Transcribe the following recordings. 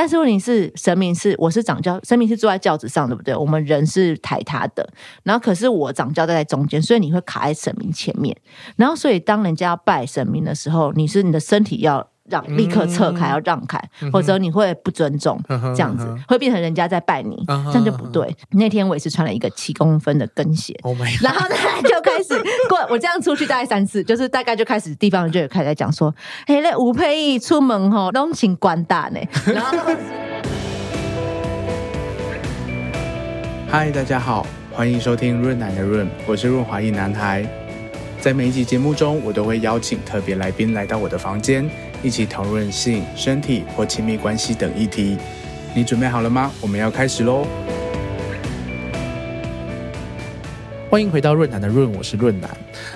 但是问题是，神明是我是掌教，神明是坐在轿子上，对不对？我们人是抬他的，然后可是我掌教在中间，所以你会卡在神明前面。然后所以当人家要拜神明的时候，你是你的身体要。让立刻撤开，要让开，否则你会不尊重，嗯、这样子、嗯、会变成人家在拜你，嗯、这样就不对。嗯、那天我也是穿了一个七公分的跟鞋，oh、然后呢 就开始过，我这样出去大概三次，就是大概就开始地方就有开始在讲说，嘿，那吴佩忆出门吼，拢请关大呢。然后，嗨，大家好，欢迎收听润男的润，我是润滑一男孩。在每一集节目中，我都会邀请特别来宾来到我的房间。一起讨论性、身体或亲密关系等议题，你准备好了吗？我们要开始喽！欢迎回到润男的润，我是润男。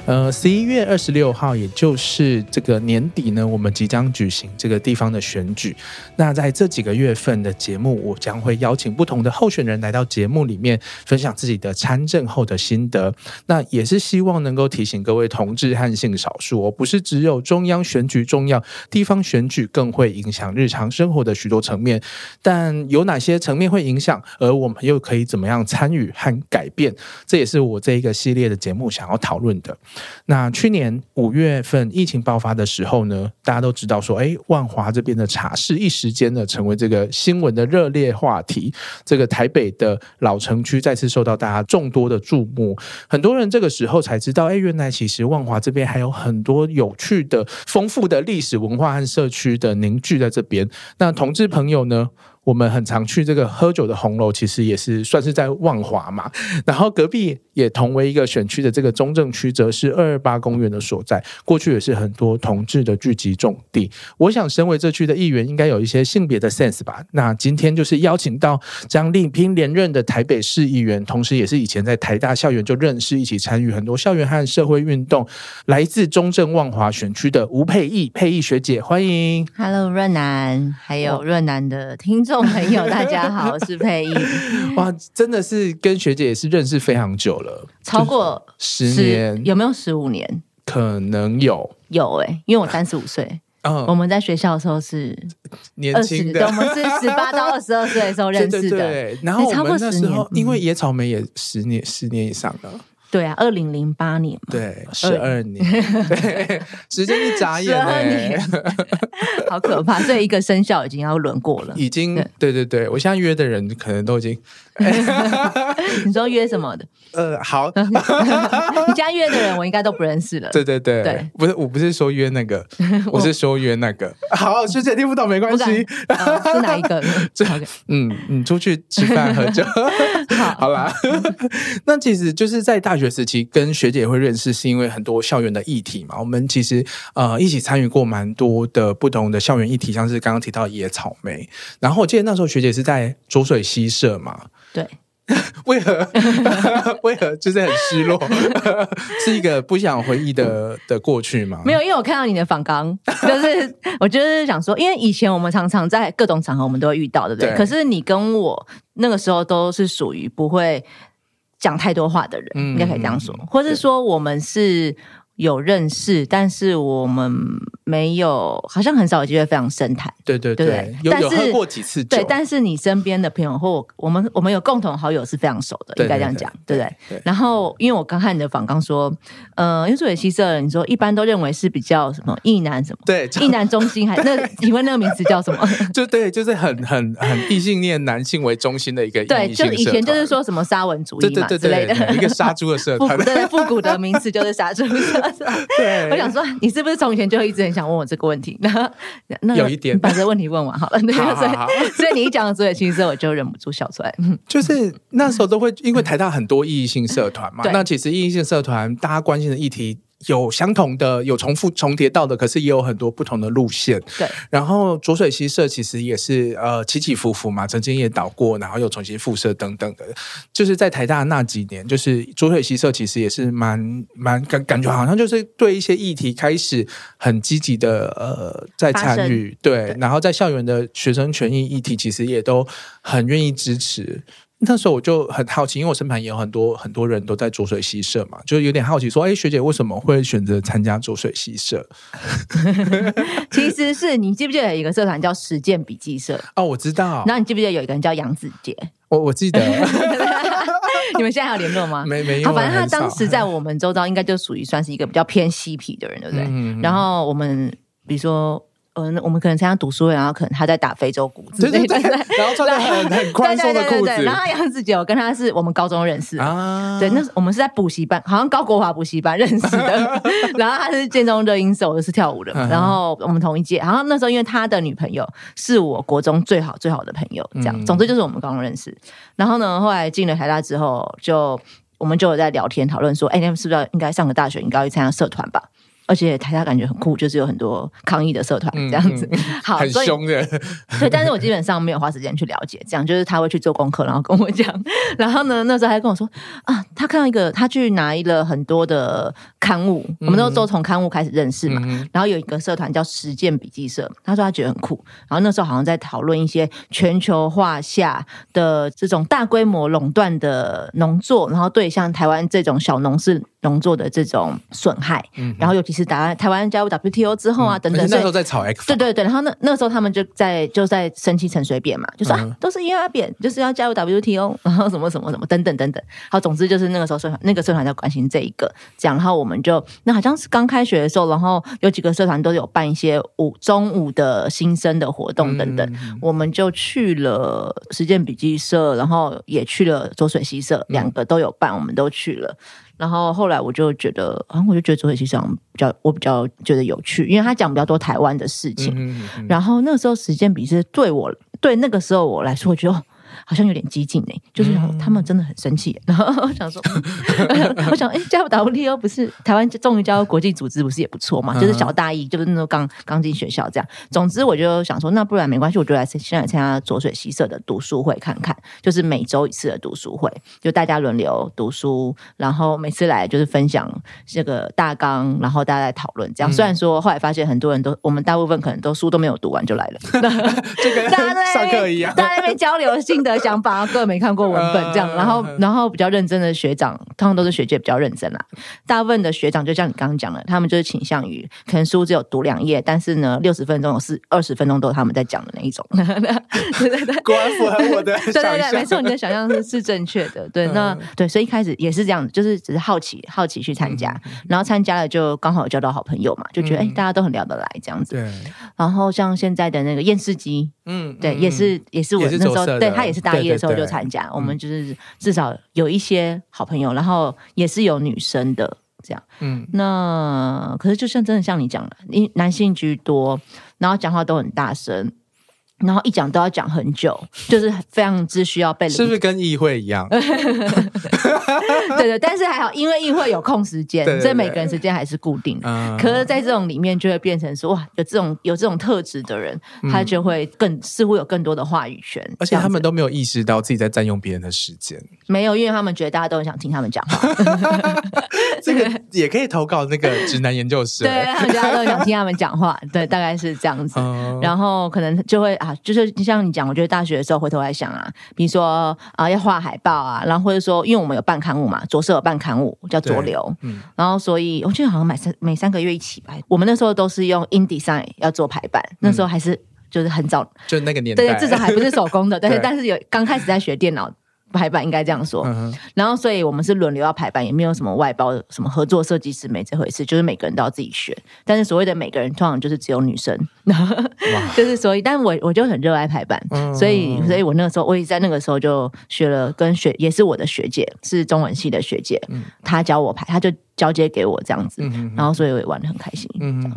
呃，十一月二十六号，也就是这个年底呢，我们即将举行这个地方的选举。那在这几个月份的节目，我将会邀请不同的候选人来到节目里面，分享自己的参政后的心得。那也是希望能够提醒各位同志和性少数，不是只有中央选举重要，地方选举更会影响日常生活的许多层面。但有哪些层面会影响，而我们又可以怎么样参与和改变？这也是我这一个系列的节目想要讨论的。那去年五月份疫情爆发的时候呢，大家都知道说，哎，万华这边的茶室一时间呢成为这个新闻的热烈话题。这个台北的老城区再次受到大家众多的注目，很多人这个时候才知道，哎，原来其实万华这边还有很多有趣的、丰富的历史文化和社区的凝聚在这边。那同志朋友呢？我们很常去这个喝酒的红楼，其实也是算是在万华嘛。然后隔壁也同为一个选区的这个中正区，则是二二八公园的所在。过去也是很多同志的聚集重地。我想，身为这区的议员，应该有一些性别的 sense 吧。那今天就是邀请到将力拼连任的台北市议员，同时也是以前在台大校园就认识，一起参与很多校园和社会运动，来自中正万华选区的吴佩义佩义学姐，欢迎。Hello，润南，还有润南的听众。众朋友，大家好，我是沛忆。哇，真的是跟学姐也是认识非常久了，超过十年，有没有十五年？可能有，有哎、欸，因为我三十五岁，嗯，我们在学校的时候是年轻的，我们是十八到二十二岁的时候认识的，对，对，对，然后我们那时候因为野草莓也十年，十年以上了。对啊，二零零八年嘛，对，十二年，对，时间一眨眼，十二年，好可怕。所以一个生肖已经要轮过了，已经，对对对，我现在约的人可能都已经，你说约什么的？呃，好，你家约的人我应该都不认识了。对对对，对，不是，我不是说约那个，我是说约那个。好，学姐听不懂没关系，是哪一个？最好，嗯，你出去吃饭喝酒，好，好啦。那其实就是在大学。学时期跟学姐会认识，是因为很多校园的议题嘛。我们其实呃一起参与过蛮多的不同的校园议题，像是刚刚提到野草莓。然后我记得那时候学姐是在浊水溪社嘛。对，为何 为何就是很失落？是一个不想回忆的的过去吗？没有，因为我看到你的访纲，就是我就是想说，因为以前我们常常在各种场合我们都会遇到，对不对？对，可是你跟我那个时候都是属于不会。讲太多话的人，应该可以这样说，嗯、或是说我们是。有认识，但是我们没有，好像很少有机会非常深谈。对对对，对对，有有喝过几次酒。对，但是你身边的朋友或我们，我们有共同好友是非常熟的，应该这样讲，对不对？对。然后，因为我刚看你的访纲说，呃，因为作为西社，你说一般都认为是比较什么异男什么，对，异男中心还 那，请问那个名词叫什么？就对，就是很很很异性恋男性为中心的一个对，就以前就是说什么沙文主义嘛之类的，一个杀猪的社 团，对，复古的名词就是杀猪社。对，我想说，你是不是从前就一直很想问我这个问题？那那有一点，把这个问题问完好了。所以所以你一讲了浊水溪社，我就忍不住笑出来。就是那时候都会，因为台大很多异性社团嘛，那其实异性社团大家关心的议题。有相同的，有重复重叠到的，可是也有很多不同的路线。对，然后浊水溪社其实也是呃起起伏伏嘛，曾经也倒过，然后又重新复社等等的。就是在台大那几年，就是浊水溪社其实也是蛮蛮感感觉好像就是对一些议题开始很积极的呃在参与，对，对，然后在校园的学生权益议题其实也都很愿意支持。那时候我就很好奇，因为我身旁也有很多很多人都在浊水溪社嘛，就有点好奇说，哎，学姐为什么会选择参加浊水溪社？其实是你记不记得有一个社团叫实践笔记社？哦，我知道。然后你记不记得有一个人叫杨子杰？我我记得。你们现在还有联络吗？没没有。好，反正他当时在我们周遭应该就属于算是一个比较偏嬉皮的人，对不对？嗯嗯。然后我们比如说。嗯，我们可能参加读书会，然后可能他在打非洲鼓，对对 对，然后穿的很很宽松的裤子，然后杨子杰，我跟他是我们高中认识啊，对，那我们是在补习班，好像高国华补习班认识的，然后他是建中热音社，我是跳舞的，然后我们同一届，然后那时候因为他的女朋友是我国中最好最好的朋友，这样，总之就是我们高中认识，然后呢，后来进了台大之后，就我们就有在聊天讨论说，哎，你们是不是应该上个大学，应该去参加社团吧？而且台下感觉很酷，就是有很多抗议的社团这样子，嗯、好，很凶的。对，但是我基本上没有花时间去了解，这样就是他会去做功课，然后跟我讲。然后呢，那时候还跟我说啊，他看到一个，他去拿了很多的刊物，嗯、我们都都从刊物开始认识嘛。嗯、然后有一个社团叫实践笔记社，他说他觉得很酷。然后那时候好像在讨论一些全球化下的这种大规模垄断的农作，然后对像台湾这种小农事农作的这种损害，嗯、然后尤其是。打台湾加入 WTO 之后啊，等等，那时候在炒 X，对对对，然后那那时候他们就在就在生气陈水扁嘛，就说、嗯啊、都是因为他扁，就是要加入 WTO，然后什么什么什么等等等等，好，总之就是那个时候社团那个社团在关心这一个，这样，然后我们就那好像是刚开学的时候，然后有几个社团都有办一些午中午的新生的活动等等，嗯、我们就去了实践笔记社，然后也去了浊水溪社，两个都有办，我们都去了。然后后来我就觉得，啊，我就觉得浊水溪社比较，我比较觉得有趣，因为他讲比较多台湾的事情。嗯嗯嗯，然后那个时候时间比是对我，对那个时候我来说，我觉得。好像有点激进呢，就是他们真的很生气。然后我想说，我想，哎，加入 WTO 不是台湾终于加入国际组织，不是也不错嘛？就是小大一，就是那时候刚刚进学校这样。总之，我就想说，那不然没关系，我就来现在参加左水西社的读书会看看，就是每周一次的读书会，就大家轮流读书，然后每次来就是分享这个大纲，然后大家来讨论这样。虽然说后来发现很多人都，我们大部分可能都书都没有读完就来了，就跟上课一样，大家在那边交流性的想法，各没看过文本这样，然后然后比较认真的学长，通常都是学姐比较认真啦。大部分的学长就像你刚刚讲的，他们就是倾向于可能书只有读两页，但是呢，六十分钟有四二十分钟都是他们在讲的那一种。对对对，果然符合我的。对对对，没错，你的想象是是正确的。对，那对，所以一开始也是这样子，就是只是好奇好奇去参加，然后参加了就刚好交到好朋友嘛，就觉得哎，大家都很聊得来这样子。对。然后像现在的那个厌世姬，嗯，对，也是也是我那时候对他也是大一。的时候就参加，我们就是至少有一些好朋友，然后也是有女生的这样。嗯，那可是就像真的像你讲的，因男性居多，然后讲话都很大声。然后一讲都要讲很久，就是非常之需要被。是不是跟议会一样？对对，但是还好，因为议会有空时间，所以每个人时间还是固定的。嗯、可是，在这种里面，就会变成说，哇，有这种有这种特质的人，他就会更、嗯、似乎有更多的话语权，而且他们都没有意识到自己在占用别人的时间。没有，因为他们觉得大家都很想听他们讲话。这个也可以投稿那个直男研究室。对，他们大家都很想听他们讲话。对，大概是这样子。嗯、然后可能就会啊。就是就像你讲，我觉得大学的时候回头来想啊，比如说啊、呃、要画海报啊，然后或者说因为我们有办刊物嘛，浊社有办刊物叫着流，嗯，然后所以我记得好像每三每三个月一起吧。我们那时候都是用 InDesign 要做排版，那时候还是就是很早，就那个年代，对，至少还不是手工的，对，但是有刚开始在学电脑。排版应该这样说，嗯、然后所以我们是轮流要排版，也没有什么外包什么合作设计师没这回事，就是每个人都要自己学。但是所谓的每个人，通常就是只有女生，就是所以，但我我就很热爱排版，嗯、所以所以我那个时候，我也在那个时候就学了，跟学也是我的学姐，是中文系的学姐，嗯、她教我排，她就交接给我这样子，然后所以我也玩的很开心。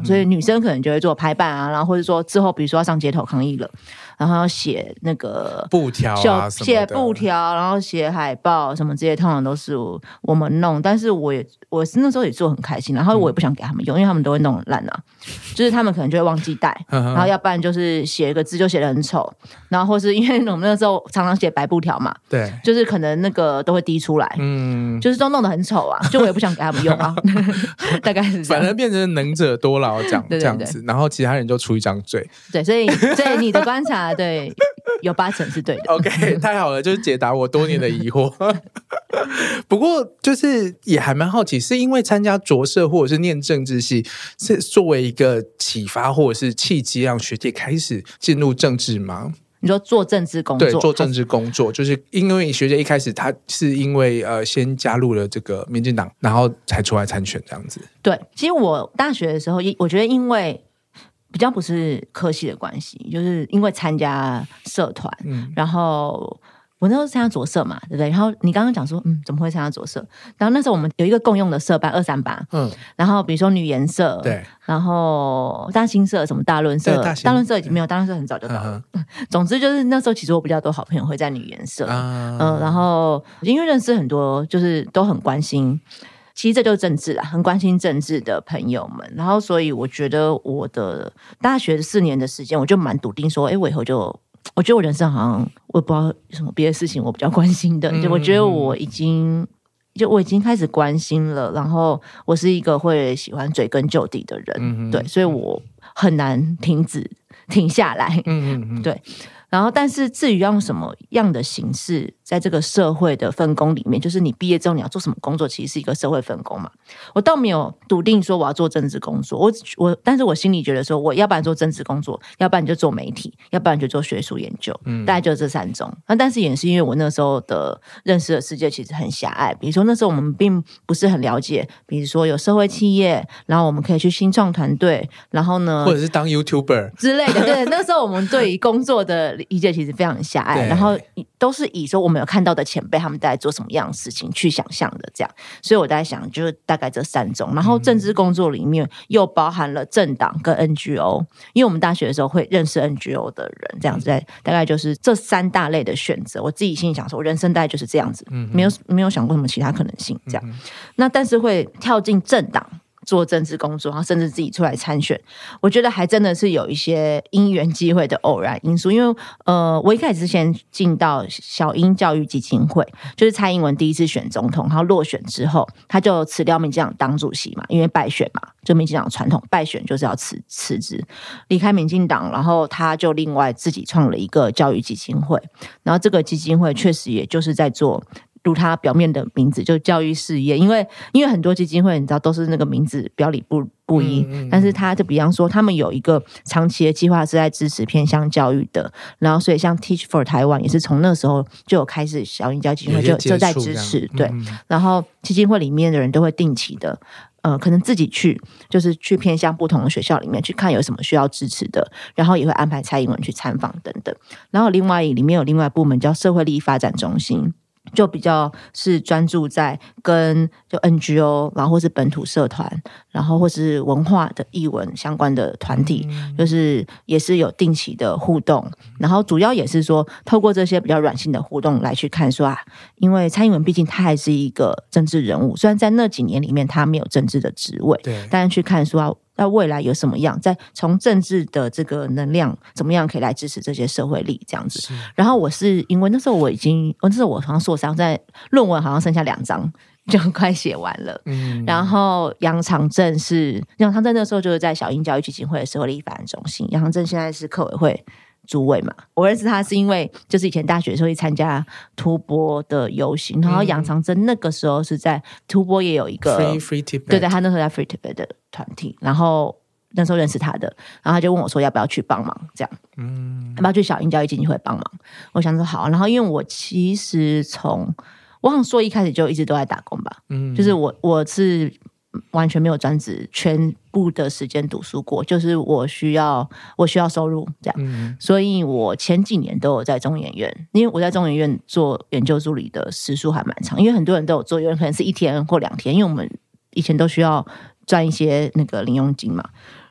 所以女生可能就会做排版啊，然后或者说之后比如说要上街头抗议了。然后要写那个布条啊，写布条，然后写海报什么这些，通常都是我们弄。但是我也我是那时候也做很开心，然后我也不想给他们用，因为他们都会弄很烂啊。就是他们可能就会忘记带，然后要不然就是写一个字就写的很丑，然后或是因为我们那时候常常写白布条嘛，对，就是可能那个都会滴出来，嗯，就是都弄得很丑啊，就我也不想给他们用啊。大概是，反正变成能者多劳这样这样子，然后其他人就出一张嘴。对，所以所以你的观察。啊，对，有八成是对的。OK，太好了，就是解答我多年的疑惑。不过，就是也还蛮好奇，是因为参加着社或者是念政治系，是作为一个启发或者是契机，让学姐开始进入政治吗？你说做政治工作，对，做政治工作，就是因为学姐一开始她是因为呃先加入了这个民进党，然后才出来参选这样子。对，其实我大学的时候，我觉得因为比较不是科系的关系，就是因为参加社团，嗯，然后。我那时候参加左社嘛，对不对？然后你刚刚讲说，嗯，怎么会参加左社？然后那时候我们有一个共用的社班二三八，嗯，然后比如说女研社，对，然后大新社什么大论社，大论社已经没有，大论社很早就倒了。嗯、总之就是那时候其实我比较多好朋友会在女研社，嗯、呃，然后因为认识很多就是都很关心，其实这就是政治啦，很关心政治的朋友们。然后所以我觉得我的大学四年的时间，我就蛮笃定说，哎，我以后就。我觉得我人生好像我也不知道有什么别的事情我比较关心的，就我觉得我已经就我已经开始关心了，然后我是一个会喜欢追根究底的人，对，所以我很难停止停下来，嗯 对。然后，但是至于要用什么样的形式，在这个社会的分工里面，就是你毕业之后你要做什么工作，其实是一个社会分工嘛。我倒没有笃定说我要做政治工作，我我，但是我心里觉得说，我要不然做政治工作，要不然就做媒体，要不然就做学术研究，嗯，大概就这三种。那但是也是因为我那时候的认识的世界其实很狭隘，比如说那时候我们并不是很了解，比如说有社会企业，然后我们可以去新创团队，然后呢，或者是当 YouTuber 之类的。对，那时候我们对于工作的理解其实非常狭隘，然后都是以说我们有看到的前辈他们在做什么样的事情去想象的这样，所以我在想，就是大概这三种。然后政治工作里面又包含了政党跟 NGO，因为我们大学的时候会认识 NGO 的人，这样子在，大概就是这三大类的选择。我自己心里想说，我人生大概就是这样子，没有没有想过什么其他可能性这样。那但是会跳进政党。做政治工作，然后甚至自己出来参选，我觉得还真的是有一些因缘机会的偶然因素。因为呃，我一开始是先进到小英教育基金会，就是蔡英文第一次选总统，然后落选之后，他就辞掉民进党党主席嘛，因为败选嘛，就民进党传统败选就是要辞辞职离开民进党，然后他就另外自己创了一个教育基金会，然后这个基金会确实也就是在做。如他表面的名字，就教育事业，因为因为很多基金会，你知道都是那个名字表里不不一，嗯嗯嗯，但是他就比方说，他们有一个长期的计划是在支持偏向教育的，然后所以像 Teach for Taiwan 也是从那时候就有开始小英教育基金会就就在支持，对，然后基金会里面的人都会定期的，呃，可能自己去就是去偏向不同的学校里面去看有什么需要支持的，然后也会安排蔡英文去参访等等，然后另外里面有另外部门叫社会利益发展中心。就比较是专注在跟就 NGO，然后或是本土社团，然后或是文化的译文相关的团体，嗯、就是也是有定期的互动，然后主要也是说透过这些比较软性的互动来去看说啊，因为蔡英文毕竟他还是一个政治人物，虽然在那几年里面他没有政治的职位，对，但是去看说啊。那未来有什么样？在从政治的这个能量怎么样可以来支持这些社会力这样子？然后我是因为那时候我已经，那时候我好像硕三，在论文好像剩下两章 就快写完了。嗯，然后杨长正是杨长正那时候就是在小英教育基金会的社会力发展中心，杨长正现在是客委会。主委嘛，我认识他是因为就是以前大学的时候去参加突博的游行，然后杨长正那个时候是在突博也有一个 Free Free Tibet，对对，他那时候在 Free Tibet 的团体，然后那时候认识他的，然后他就问我说要不要去帮忙，这样，嗯，要不要去小英教育基金会帮忙？我想说好，然后因为我其实从我想说一开始就一直都在打工吧，嗯，就是我我是。完全没有专职，全部的时间读书过，就是我需要我需要收入这样，嗯、所以我前几年都有在中研院，因为我在中研院做研究助理的时数还蛮长，因为很多人都有做，有人可能是一天或两天，因为我们以前都需要赚一些那个零用金嘛。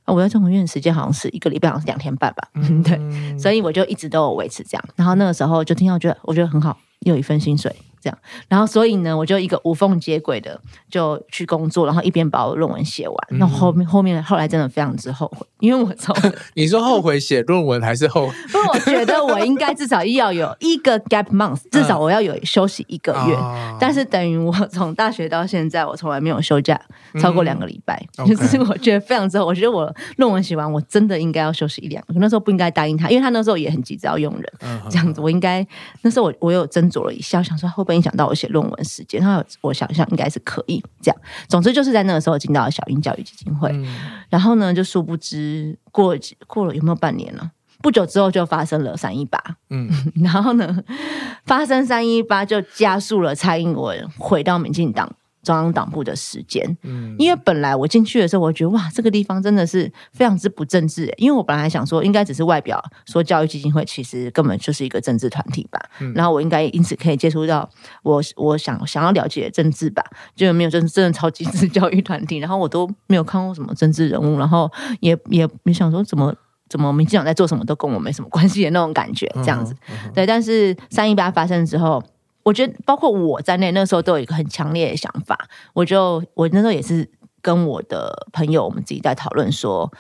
我在中研院时间好像是一个礼拜，好像是两天半吧，嗯、对，所以我就一直都有维持这样。然后那个时候就听到觉得我觉得很好，又有一份薪水。这样。然后所以呢，我就一个无缝接轨的就去工作，然后一边把我论文写完。那、嗯、后面后面后来真的非常之后悔，因为我从 你说后悔写论文还是后悔？因为我觉得我应该至少要有一个 gap month，至少我要有休息一个月。嗯、但是等于我从大学到现在，我从来没有休假超过两个礼拜。嗯、就是我觉得非常之后，我觉得我论文写完，我真的应该要休息一两个。那时候不应该答应他，因为他那时候也很急着要用人，嗯、这样子我应该那时候我我有斟酌了一下，想说会不会影响到我写论文时间？然后我想象应该是可以这样。总之就是在那个时候进到了小英教育基金会，嗯、然后呢，就殊不知过过了有没有半年了？不久之后就发生了三一八，嗯，然后呢，发生三一八就加速了蔡英文回到民进党。中央党部的时间，嗯，因为本来我进去的时候，我觉得哇，这个地方真的是非常之不政治。因为我本来想说，应该只是外表说教育基金会，其实根本就是一个政治团体吧。嗯、然后我应该因此可以接触到我我想想要了解的政治吧，就没有真真的超级是教育团体。然后我都没有看过什么政治人物，然后也也没想说怎么怎么民进党在做什么都跟我没什么关系的那种感觉，这样子。对，但是三一八发生之后。我觉得包括我在内，那时候都有一个很强烈的想法。我就我那时候也是跟我的朋友，我们自己在讨论说，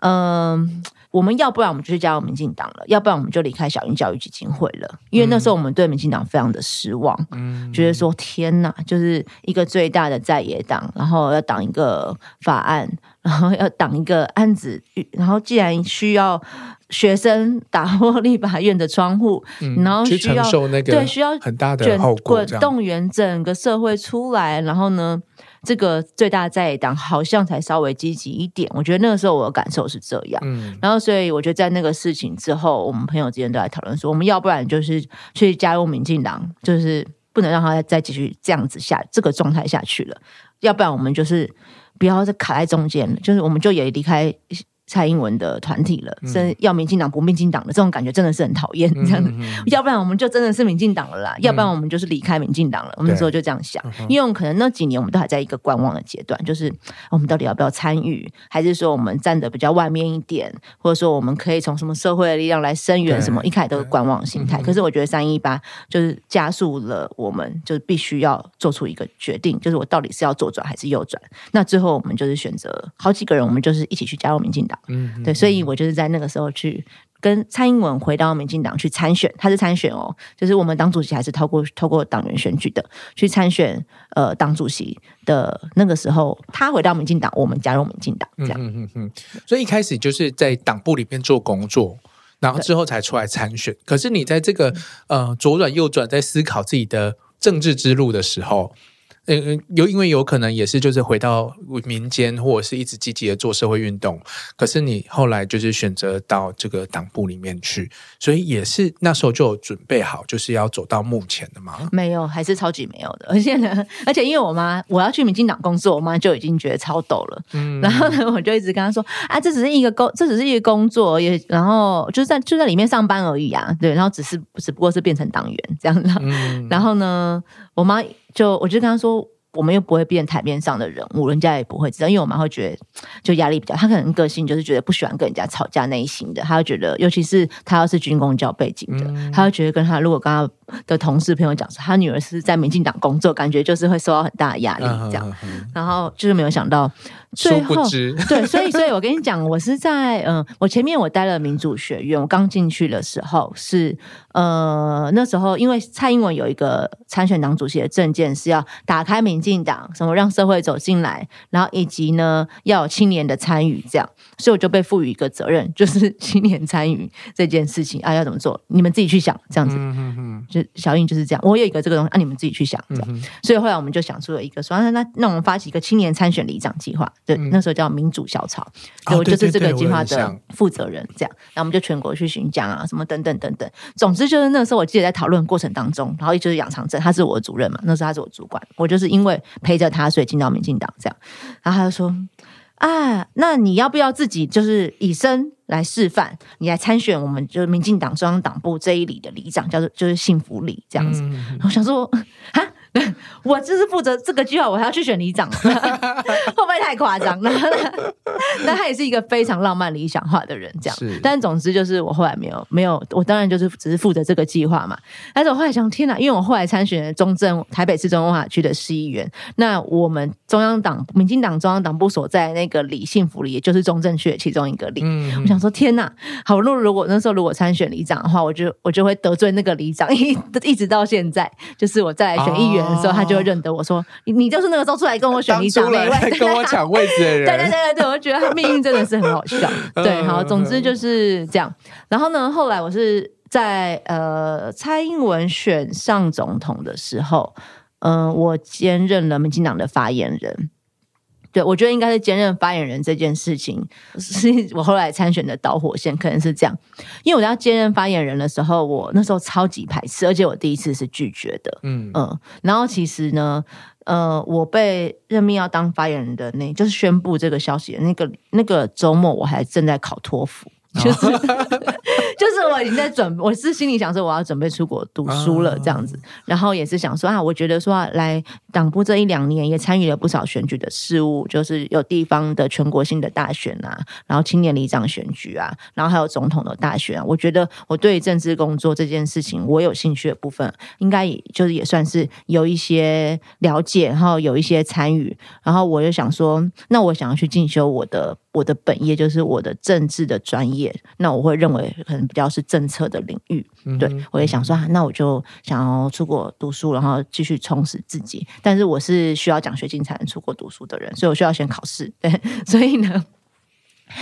嗯，我们要不然我们就去加入民进党了，要不然我们就离开小英教育基金会了。因为那时候我们对民进党非常的失望，嗯，觉得说天哪，就是一个最大的在野党，然后要挡一个法案，然后要挡一个案子，然后既然需要。学生打破立法院的窗户，嗯、然后需要对需要很大的后果，动员整个社会出来，然后呢，这个最大在野党好像才稍微积极一点。我觉得那个时候我的感受是这样，嗯、然后所以我觉得在那个事情之后，我们朋友之间都在讨论说，我们要不然就是去加入民进党，就是不能让他再继续这样子下这个状态下去了，要不然我们就是不要再卡在中间了，就是我们就也离开。蔡英文的团体了，甚至要民进党不民进党的这种感觉真的是很讨厌，这样要不然我们就真的是民进党了啦，嗯、要不然我们就是离开民进党了。嗯、我们那时候就这样想，因为我们可能那几年我们都还在一个观望的阶段，就是我们到底要不要参与，还是说我们站得比较外面一点，或者说我们可以从什么社会的力量来声援什么？一开始都是观望心态。嗯、可是我觉得三一八就是加速了，我们就是必须要做出一个决定，就是我到底是要左转还是右转？那最后我们就是选择好几个人，我们就是一起去加入民进党。嗯，对，所以我就是在那个时候去跟蔡英文回到民进党去参选，他是参选哦，就是我们党主席还是透过透过党员选举的去参选，呃，党主席的那个时候，他回到民进党，我们加入民进党，这样，嗯嗯嗯，所以一开始就是在党部里面做工作，然后之后才出来参选。可是你在这个呃左转右转，在思考自己的政治之路的时候。嗯，有因为有可能也是就是回到民间，或者是一直积极的做社会运动。可是你后来就是选择到这个党部里面去，所以也是那时候就有准备好，就是要走到目前的吗？没有，还是超级没有的。而且呢，而且因为我妈我要去民进党工作，我妈就已经觉得超抖了。嗯，然后呢，我就一直跟她说啊，这只是一个工，这只是一个工作，也然后就在就在里面上班而已啊。对，然后只是只不过是变成党员这样子。嗯，然后呢，我妈。就我就跟她说，我们又不会变台面上的人物，人家也不会知道，因为我妈会觉得就压力比较，她可能个性就是觉得不喜欢跟人家吵架内心的，她会觉得，尤其是她要是军工教背景的，嗯、他会觉得跟她如果跟她的同事朋友讲说，她女儿是在民进党工作，感觉就是会受到很大的压力这样，嗯、然后就是没有想到。最后，对，所以，所以我跟你讲，我是在嗯，我前面我待了民主学院，我刚进去的时候是呃，那时候因为蔡英文有一个参选党主席的证件是要打开民进党，什么让社会走进来，然后以及呢要有青年的参与，这样，所以我就被赋予一个责任，就是青年参与这件事情啊，要怎么做，你们自己去想，这样子，嗯嗯嗯，就小英就是这样，我有一个这个东西，啊，你们自己去想，这样，嗯、所以后来我们就想出了一个说，那那那我们发起一个青年参选里长计划。对，那时候叫民主小草，我、哦、就是这个计划的负责人，这样，然后我们就全国去巡讲啊，什么等等等等。总之就是那时候，我记得在讨论过程当中，然后就是杨长镇，他是我的主任嘛，那时候他是我主管，我就是因为陪着他，所以进到民进党这样。然后他就说：“啊，那你要不要自己就是以身来示范，你来参选我们就是民进党中央党部这一里的里长，叫做就是幸福里这样子。”然后我想说，哈。我就是负责这个计划，我还要去选里长，会不会太夸张了？那他也是一个非常浪漫理想化的人，这样。是但总之就是我后来没有没有，我当然就是只是负责这个计划嘛。但是我后来想，天哪！因为我后来参选中正台北市中文化区的市议员，那我们中央党民进党中央党部所在那个里幸福里，也就是中正区的其中一个里。嗯、我想说，天哪！好，如如果那时候如果参选里长的话，我就我就会得罪那个里长，一一直到现在，就是我再来选议员。的时候，他就会认得我说：“你你就是那个时候出来跟我选你长那位，跟我抢位置的人。”对对对对对，我觉得他命运真的是很好笑。对，好，总之就是这样。然后呢，后来我是在呃蔡英文选上总统的时候，嗯、呃，我兼任了民进党的发言人。对，我觉得应该是兼任发言人这件事情，是我后来参选的导火线，可能是这样。因为我要兼任发言人的时候，我那时候超级排斥，而且我第一次是拒绝的。嗯嗯，然后其实呢，呃，我被任命要当发言人的那，就是宣布这个消息的那个那个周末，我还正在考托福。就是就是我已经在准，我是心里想说我要准备出国读书了这样子，然后也是想说啊，我觉得说来党部这一两年也参与了不少选举的事务，就是有地方的全国性的大选啊，然后青年里长选举啊，然后还有总统的大选啊，我觉得我对政治工作这件事情我有兴趣的部分，应该也就是也算是有一些了解，然后有一些参与，然后我就想说，那我想要去进修我的。我的本业就是我的政治的专业，那我会认为可能比较是政策的领域。嗯、对，我也想说，那我就想要出国读书，然后继续充实自己。但是我是需要奖学金才能出国读书的人，所以我需要先考试。对，所以呢。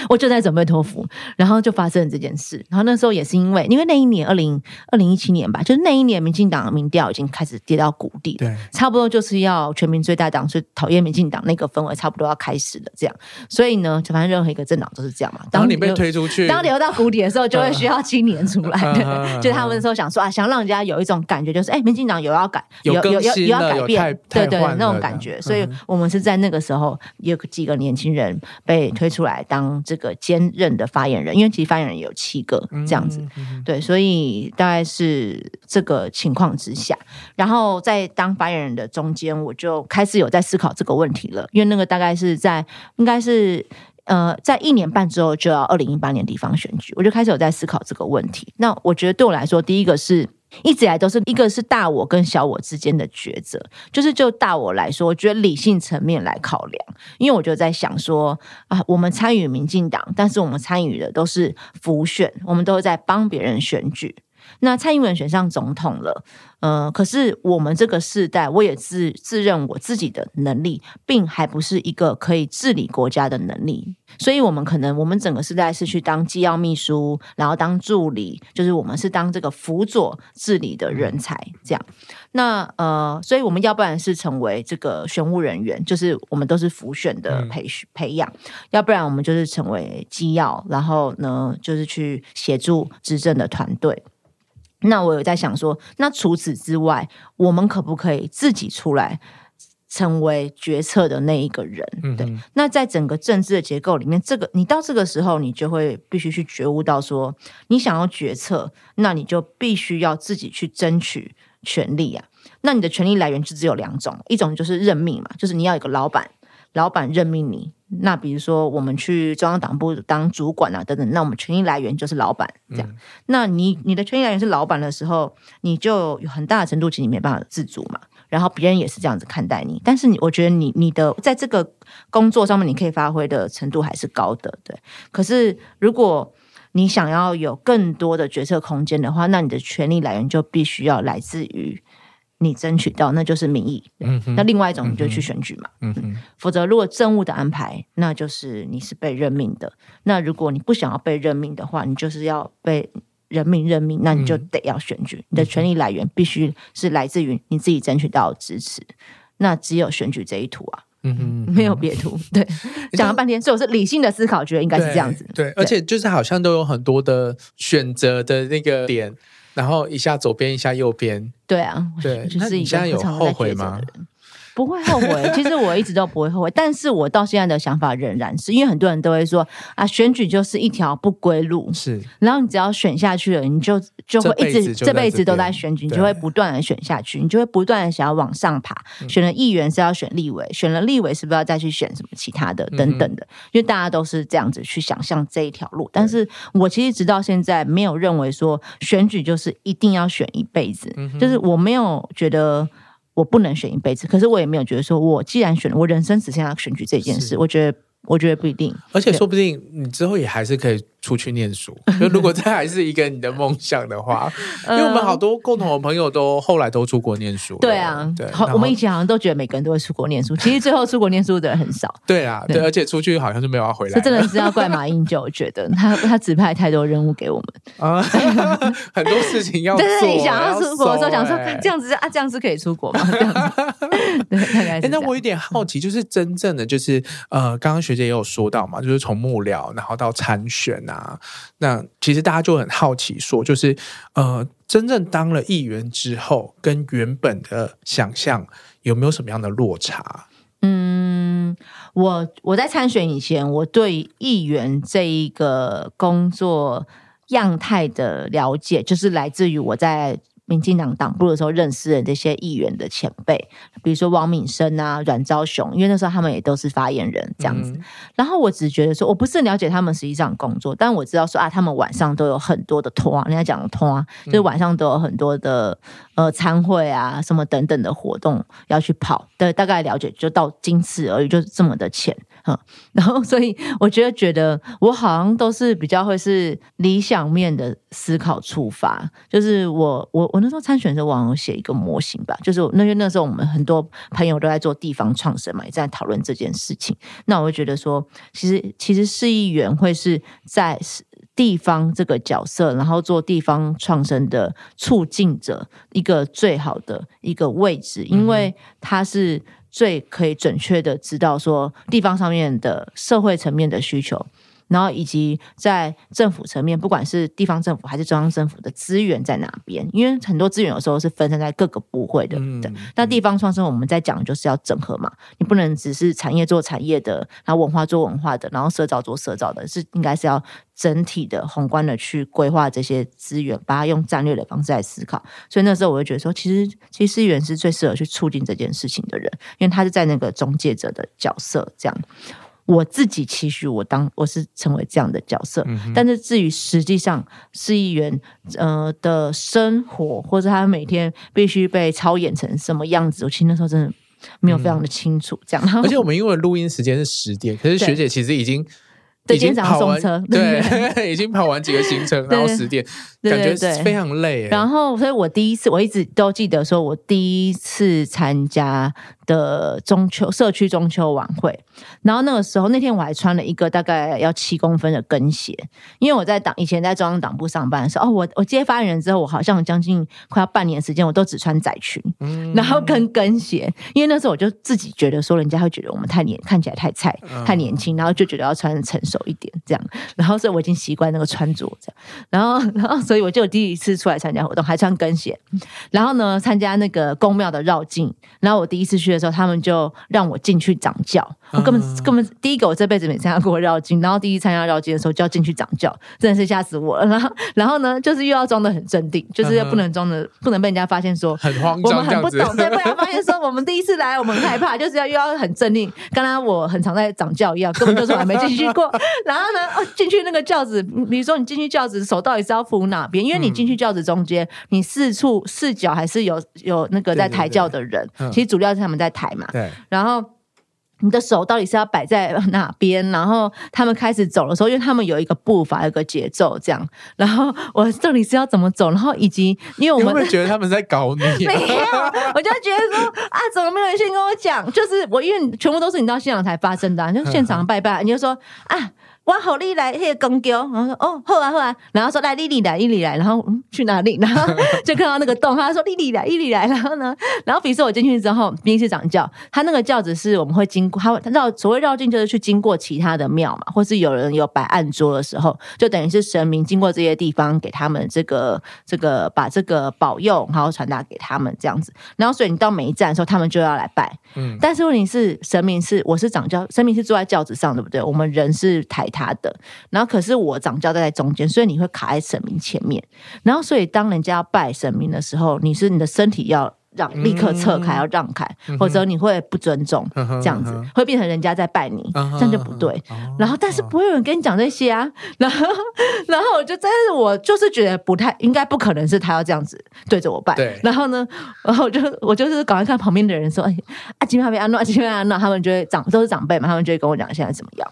我就在准备托福，然后就发生了这件事。然后那时候也是因为，因为那一年二零二零一七年吧，就是那一年民进党的民调已经开始跌到谷底，对，差不多就是要全民最大党最讨厌民进党那个氛围，差不多要开始了。这样，所以呢，就反正任何一个政党都是这样嘛。当你被推出去，当流到谷底的时候，就会需要青年出来。就他们那时候想说啊，想让人家有一种感觉，就是哎，民进党有要改，有有有有要改变，对对，那种感觉。所以我们是在那个时候有几个年轻人被推出来当。这个兼任的发言人，因为其实发言人有七个这样子，对，所以大概是这个情况之下，然后在当发言人的中间，我就开始有在思考这个问题了，因为那个大概是在应该是呃，在一年半之后就要二零一八年地方选举，我就开始有在思考这个问题。那我觉得对我来说，第一个是。一直以来都是一个是大我跟小我之间的抉择，就是就大我来说，我觉得理性层面来考量，因为我就在想说啊，我们参与民进党，但是我们参与的都是浮选，我们都是在帮别人选举。那蔡英文选上总统了，呃，可是我们这个世代，我也自自认我自己的能力，并还不是一个可以治理国家的能力，所以我们可能我们整个世代是去当机要秘书，然后当助理，就是我们是当这个辅佐治理的人才，这样。那呃，所以我们要不然是成为这个选务人员，就是我们都是辅选的培训培养，要不然我们就是成为机要，然后呢，就是去协助执政的团队。那我有在想说，那除此之外，我们可不可以自己出来成为决策的那一个人？嗯、对。那在整个政治的结构里面，这个你到这个时候，你就会必须去觉悟到说，你想要决策，那你就必须要自己去争取权利啊。那你的权利来源就只有两种，一种就是任命嘛，就是你要有个老板，老板任命你。那比如说，我们去中央党部当主管啊，等等，那我们权力来源就是老板这样。嗯、那你你的权力来源是老板的时候，你就有很大的程度其实你没办法自主嘛。然后别人也是这样子看待你，但是你我觉得你你的在这个工作上面你可以发挥的程度还是高的，对。可是如果你想要有更多的决策空间的话，那你的权力来源就必须要来自于。你争取到，那就是民意。那另外一种，你就去选举嘛。否则如果政务的安排，那就是你是被任命的。那如果你不想要被任命的话，你就是要被人民任命，那你就得要选举。嗯、你的权利来源必须是来自于你自己争取到的支持。那只有选举这一途啊。嗯哼，没有别途。对，讲了半天，所以我是理性的思考，觉得应该是这样子。对，对，而且就是好像都有很多的选择的那个点。然后一下左边，一下右边。对啊，对，就是你现在有后悔吗？不会后悔。其实我一直都不会后悔，但是我到现在的想法仍然是，因为很多人都会说啊，选举就是一条不归路，是。然后你只要选下去了，你就就会一直这辈，子都在选举，你就会不断的选下去，你就会不断的想要往上爬。选了议员是要选立委，选了立委是不是要再去选什么其他的等等的？因为大家都是这样子去想象这一条路，但是我其实直到现在没有认为说选举就是一定要选一辈子，就是我没有觉得。我不能选一辈子，可是我也没有觉得说，我既然选了，我人生只剩下选举这件事，我觉得。我觉得不一定，而且说不定你之后也还是可以出去念书。就如果这还是一个你的梦想的话，因为我们好多共同的朋友都后来都出国念书。对啊，对，我们以前好像都觉得每个人都会出国念书，其实最后出国念书的人很少。对啊，对，而且出去好像就没有要回来。这真的是要怪马英九，我觉得他他指派太多任务给我们啊，很多事情要做。对，你想要出国的时候，想说这样子啊，这样子可以出国吗？这样子。对，大概是。那我有点好奇，就是真正的就是呃，刚刚学姐也有说到嘛，就是从幕僚然后到参选啊，那其实大家就很好奇说，就是呃，真正当了议员之后，跟原本的想象有没有什么样的落差？嗯，我我在参选以前，我对议员这一个工作样态的了解，就是来自于我在。民进党党部的时候认识的这些议员的前辈，比如说王敏生啊、阮昭雄，因为那时候他们也都是发言人这样子。嗯、然后我只觉得说，我不是很了解他们实际上工作，但我知道说啊，他们晚上都有很多的拖，人家讲的拖，就是晚上都有很多的呃餐会啊什么等等的活动要去跑。对，大概了解就到仅此而已，就是这么的浅。嗯，然后所以我觉得觉得我好像都是比较会是理想面的思考出发，就是我我我那时候参选的时候，网友写一个模型吧，就是那因为那时候我们很多朋友都在做地方创生嘛，也在讨论这件事情。那我会觉得说，其实其实市议员会是在地方这个角色，然后做地方创生的促进者，一个最好的一个位置，因为他是。最可以准确的知道说地方上面的社会层面的需求，然后以及在政府层面，不管是地方政府还是中央政府的资源在哪边，因为很多资源有时候是分散在各个部会的。嗯，那地方创生我们在讲就是要整合嘛，你不能只是产业做产业的，然后文化做文化的，然后社造做社造的，是应该是要整体的宏观的去规划这些资源，把它用战略的方式来思考。所以那时候我就觉得说，其实其实市议员是最适合去促进这件事情的人。因为他是在那个中介者的角色，这样，我自己期许我当我是成为这样的角色，嗯、但是至于实际上市议员呃的生活，或者他每天必须被操演成什么样子，我其实那时候真的没有非常的清楚。这样，嗯、而且我们因为录音时间是十点，可是学姐其实已经。已经跑完，对，已经跑完几个行程，然后十点，感觉非常累。然后，所以我第一次，我一直都记得说，我第一次参加的中秋社区中秋晚会，然后那个时候那天我还穿了一个大概要七公分的跟鞋，因为我在党以前在中央党部上班的时候，哦，我我接发言人之后，我好像将近快要半年时间，我都只穿窄裙，嗯、然后跟跟鞋，因为那时候我就自己觉得说，人家会觉得我们太年看起来太菜，太年轻，然后就觉得要穿成熟一点这样，然后所以我已经习惯那个穿着这样，然后 然后所以我就第一次出来参加活动，还穿跟鞋，然后呢参加那个宫庙的绕境，然后我第一次去的。时候，他们就让我进去掌教。我根本根本第一个，我这辈子没参加过绕境，然后第一参加绕境的时候就要进去掌教，真的是吓死我了。然后，然后呢，就是又要装的很镇定，就是又不能装的，不能被人家发现说很慌张，我们很不懂，对，不然发现说我们第一次来，我们很害怕，就是要又要很镇定。刚刚我很常在掌教一样，根本就是我还没进去过。然后呢，哦，进去那个轿子，比如说你进去轿子，手到底是要扶哪边？因为你进去轿子中间，你四处四角还是有有那个在抬轿的人，对对对，其实主要是他们在抬嘛。对。然后你的手到底是要摆在哪边？然后他们开始走的时候，因为他们有一个步伐、有一个节奏，这样。然后我这里是要怎么走？然后以及因为我们会觉得他们在搞你、啊，没有，我就觉得说啊，怎么没有人先跟我讲？就是我因为全部都是你到现场才发生的、啊，就现场拜拜，你就说啊。哇，好利来，那个公交，然后说哦，后来后来，然后说来丽丽来，丽丽来，然后嗯，去哪里？然后就看到那个洞，他说丽丽来，丽丽来，然后呢，然后比如说我进去之后，第一次长轿，他那个轿子是我们会经过，他会绕所谓绕境就是去经过其他的庙嘛，或是有人有摆案桌的时候，就等于是神明经过这些地方，给他们这个这个把这个保佑，然后传达给他们这样子，然后所以你到每一站的时候，他们就要来拜，嗯，但是问题是神明是我是长轿，神明是坐在轿子上，对不对？我们人是抬他的，然后可是我掌教在中间，所以你会卡在神明前面，然后所以当人家要拜神明的时候，你是你的身体要。让立刻撤开，要让开，嗯、或者你会不尊重，嗯、这样子、嗯、会变成人家在拜你，嗯、这样就不对。嗯、然后，但是不会有人跟你讲这些啊。然后，然后我就，但是我就是觉得不太应该，不可能是他要这样子对着我拜。对。然后呢，然后我就我就是赶快看旁边的人说：“哎，阿金妈咪阿诺，阿金阿诺，他们就会长都是长辈嘛，他们就会跟我讲现在怎么样。”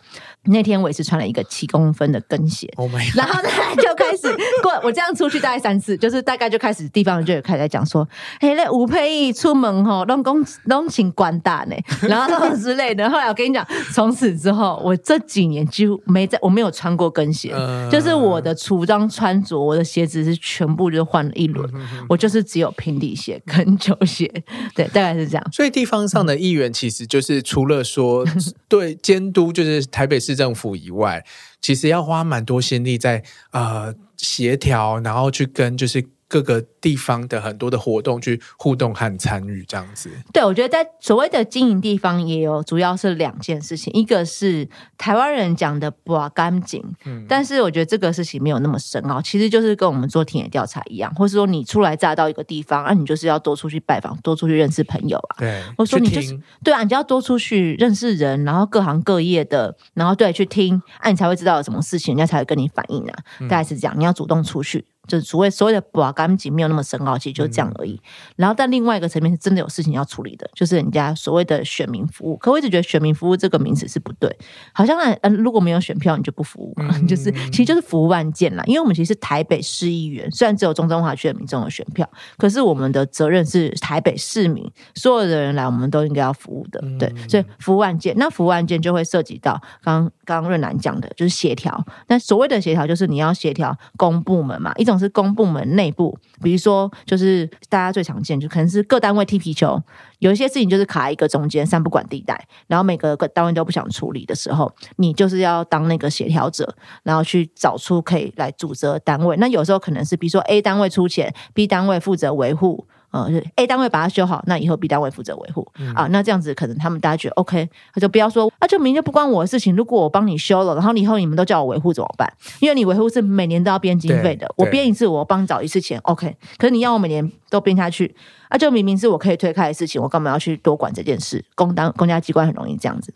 那天我也是穿了一个七公分的跟鞋，oh、然后呢就开始过。我这样出去大概三次，就是大概就开始地方就有开始在讲说：“嘿，那吴佩义出门吼，弄公弄请官大呢。”然后之类的。后来我跟你讲，从此之后，我这几年几乎没在，我没有穿过跟鞋，呃、就是我的服装穿着，我的鞋子是全部就换了一轮，我就是只有平底鞋跟球鞋，对，大概是这样。所以地方上的议员其实就是除了说 对监督，就是台北市。政府以外，其实要花蛮多心力在呃协调，然后去跟就是。各个地方的很多的活动去互动和参与这样子，对，我觉得在所谓的经营地方也有，主要是两件事情，一个是台湾人讲的不干净，嗯，但是我觉得这个事情没有那么深奥，其实就是跟我们做田野调查一样，或是说你初来乍到一个地方，啊，你就是要多出去拜访，多出去认识朋友啊，对，或说你就是对啊，你就要多出去认识人，然后各行各业的，然后对去听，啊，你才会知道有什么事情，人家才会跟你反映啊，大概是这样，你要主动出去。就是所谓所谓的把干净没有那么深奥，其实就是这样而已。嗯、然后，但另外一个层面是真的有事情要处理的，就是人家所谓的选民服务。可我一直觉得选民服务这个名词是不对，好像嗯、呃，如果没有选票，你就不服务嘛，嗯、就是其实就是服务案件啦。因为我们其实是台北市议员，虽然只有中正文化区的民众有选票，可是我们的责任是台北市民所有的人来，我们都应该要服务的。对，所以服务案件，那服务案件就会涉及到刚刚润南讲的，就是协调。那所谓的协调，就是你要协调公部门嘛，一种。是公部门内部，比如说，就是大家最常见，就可能是各单位踢皮球，有一些事情就是卡一个中间三不管地带，然后每个各单位都不想处理的时候，你就是要当那个协调者，然后去找出可以来主责单位。那有时候可能是，比如说 A 单位出钱，B 单位负责维护。呃，A 单位把它修好，那以后 B 单位负责维护、嗯、啊。那这样子可能他们大家觉得 OK，他就不要说啊，就明明就不关我的事情。如果我帮你修了，然后以后你们都叫我维护怎么办？因为你维护是每年都要编经费的，我编一次我帮你找一次钱 OK。可是你要我每年都编下去，啊，就明明是我可以推开的事情，我干嘛要去多管这件事？公当公家机关很容易这样子。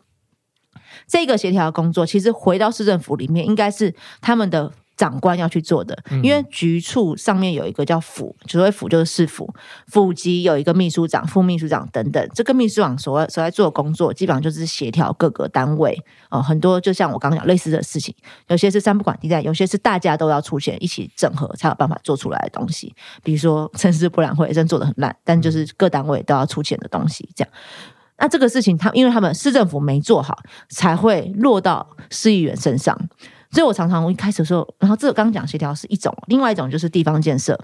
这个协调工作其实回到市政府里面，应该是他们的。长官要去做的，因为局处上面有一个叫府，所谓府就是市府，府级有一个秘书长、副秘书长等等。这个秘书长所所在做的工作，基本上就是协调各个单位哦、呃，很多就像我刚刚讲类似的事情，有些是三不管地带，有些是大家都要出钱一起整合才有办法做出来的东西。比如说城市博览会真做的很烂，但就是各单位都要出钱的东西，这样。那这个事情，他因为他们市政府没做好，才会落到市议员身上。所以我常常我一开始的时候，然后这个刚刚讲协调是一种，另外一种就是地方建设。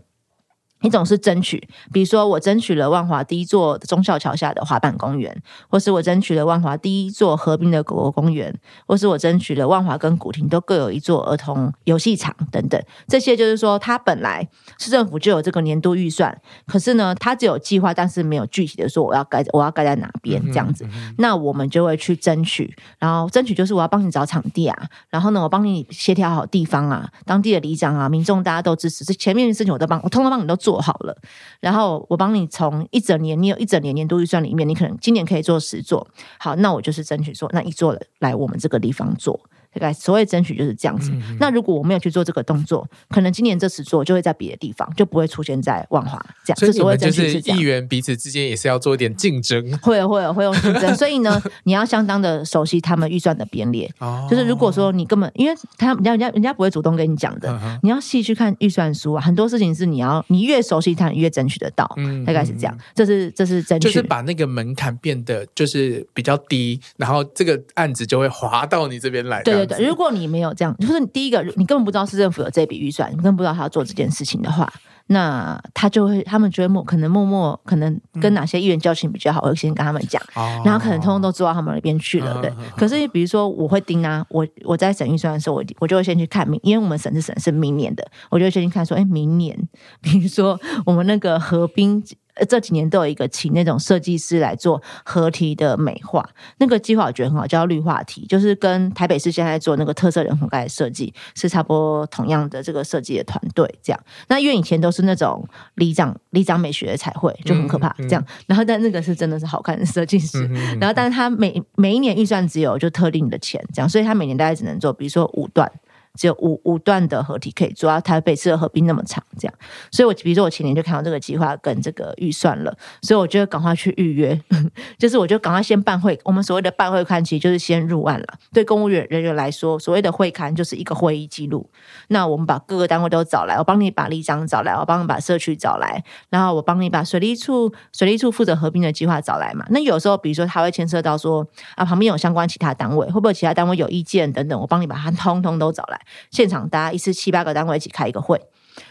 一种是争取，比如说我争取了万华第一座忠孝桥下的滑板公园，或是我争取了万华第一座河滨的狗狗公园，或是我争取了万华跟古亭都各有一座儿童游戏场等等。这些就是说，它本来市政府就有这个年度预算，可是呢，它只有计划，但是没有具体的说我要盖我要盖在哪边这样子。那我们就会去争取，然后争取就是我要帮你找场地啊，然后呢，我帮你协调好地方啊，当地的里长啊、民众大家都支持，这前面的事情我都帮我通通帮你都做。做好了，然后我帮你从一整年，你有一整年年度预算里面，你可能今年可以做十座，好，那我就是争取做，那一座来我们这个地方做。大概所谓争取就是这样子。那如果我没有去做这个动作，可能今年这次做就会在别的地方，就不会出现在万华这样。所以就是议员彼此之间也是要做一点竞争，会有会有会用竞争。所以呢，你要相当的熟悉他们预算的编列。哦，就是如果说你根本因为他人家人家人家不会主动跟你讲的，嗯、你要细去看预算书啊。很多事情是你要你越熟悉他，你越争取得到。嗯，大概是这样。这是这是争取，就是把那个门槛变得就是比较低，然后这个案子就会滑到你这边来。对。对对对，如果你没有这样，就是你第一个，你根本不知道市政府有这笔预算，你根本不知道他要做这件事情的话。那他就会，他们觉得默可能默默可能跟哪些议员交情比较好，我会先跟他们讲，嗯、然后可能通通都知道他们那边去了，哦、对。可是比如说，我会盯啊，我我在审预算的时候，我我就会先去看明，因为我们审是审是明年的，我就会先去看说，哎，明年，比如说我们那个河滨。这几年都有一个请那种设计师来做合体的美化，那个计划我觉得很好，叫绿化体，就是跟台北市现在做那个特色人行盖的设计是差不多同样的这个设计的团队这样。那因为以前都是那种里长里长美学的彩绘，就很可怕这样。然后但那个是真的是好看的设计师，然后但是他每每一年预算只有就特定的钱这样，所以他每年大概只能做，比如说五段。只有五五段的合体可以做，台北市的合并那么长，这样，所以我比如说我前年就看到这个计划跟这个预算了，所以我就赶快去预约，就是我就赶快先办会，我们所谓的办会刊，其实就是先入案了。对公务员人员来说，所谓的会勘就是一个会议记录。那我们把各个单位都找来，我帮你把里长找来，我帮你把社区找来，然后我帮你把水利处水利处负责合并的计划找来嘛。那有时候比如说他会牵涉到说啊，旁边有相关其他单位，会不会其他单位有意见等等，我帮你把它通通都找来。现场大家一次七八个单位一起开一个会，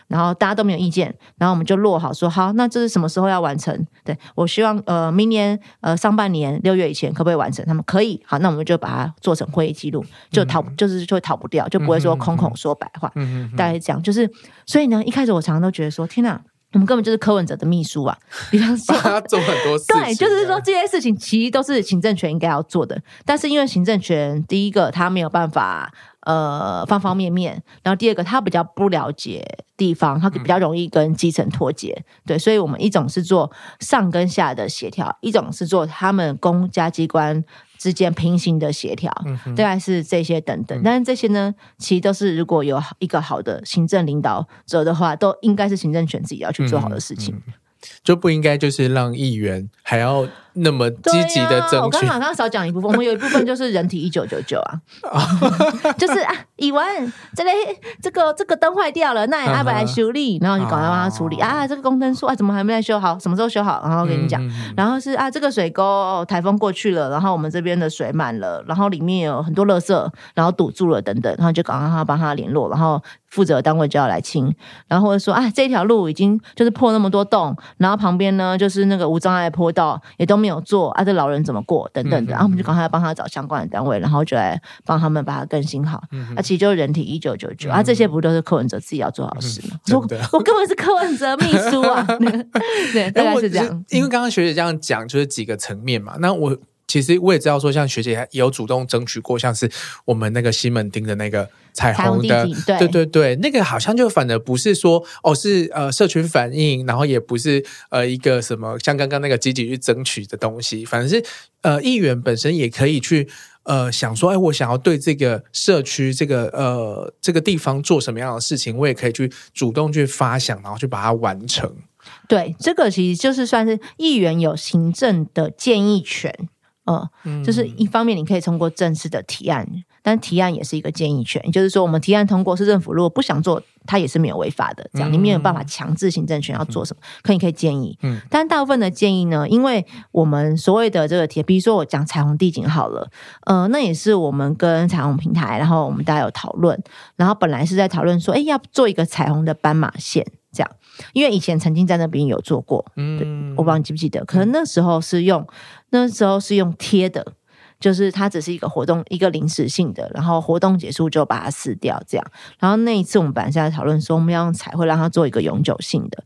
然后大家都没有意见，然后我们就落好说好，那这是什么时候要完成？对，我希望呃明年呃上半年六月以前可不可以完成？他们可以，好，那我们就把它做成会议记录，就逃、嗯、就是就会逃不掉，就不会说空口说白话。大概是这样，就是所以呢，一开始我常常都觉得说，天哪！我们根本就是柯文哲的秘书啊！比方说，他做很多事情，对，就是说这些事情其实都是行政权应该要做的，但是因为行政权第一个他没有办法呃方方面面，然后第二个他比较不了解地方，他比较容易跟基层脱节，嗯、对，所以我们一种是做上跟下的协调，一种是做他们公家机关。之间平行的协调，大概是这些等等，嗯、但是这些呢，其实都是如果有一个好的行政领导者的话，都应该是行政权自己要去做好的事情，嗯嗯、就不应该就是让议员还要。那么积极的争取，啊、我刚刚好像少讲一部分，我们有一部分就是人体一九九九啊，就是啊，以文这里这个这个灯坏掉了，那也阿伯来修理，然后你赶快帮他处理啊，这个供灯说啊，怎么还没来修好？什么时候修好？然后跟你讲，嗯、然后是啊，这个水沟台风过去了，然后我们这边的水满了，然后里面有很多垃圾，然后堵住了等等，然后就赶快帮他联络，然后负责单位就要来清，然后或者说啊，这条路已经就是破那么多洞，然后旁边呢就是那个无障碍坡道也都没有。没有做啊，这老人怎么过等等的，然后我们就赶快帮他找相关的单位，然后就来帮他们把它更新好。嗯、啊，其实就是人体一九九九啊，这些不都是柯文哲自己要做好的事吗？嗯、我我根本是柯文哲秘书啊，对，大概是这样。因为刚刚学姐这样讲，就是几个层面嘛。那我。其实我也知道，说像学姐也有主动争取过，像是我们那个西门町的那个彩虹的，虹对，对对对，那个好像就反而不是说哦是呃社群反应，然后也不是呃一个什么像刚刚那个积极去争取的东西，反正是呃议员本身也可以去呃想说，哎，我想要对这个社区这个呃这个地方做什么样的事情，我也可以去主动去发想，然后去把它完成。对，这个其实就是算是议员有行政的建议权。嗯，就是一方面你可以通过正式的提案，但提案也是一个建议权，也就是说我们提案通过，市政府如果不想做，它也是没有违法的。这样你没有办法强制行政权要做什么，可你可以建议。嗯，但大部分的建议呢，因为我们所谓的这个提，比如说我讲彩虹地景好了，呃，那也是我们跟彩虹平台，然后我们大家有讨论，然后本来是在讨论说，哎，要做一个彩虹的斑马线，这样，因为以前曾经在那边有做过，我不知道你记不记得，可能那时候是用。那时候是用贴的，就是它只是一个活动，一个临时性的，然后活动结束就把它撕掉，这样。然后那一次我们本来在讨论说，我们要用彩绘让它做一个永久性的。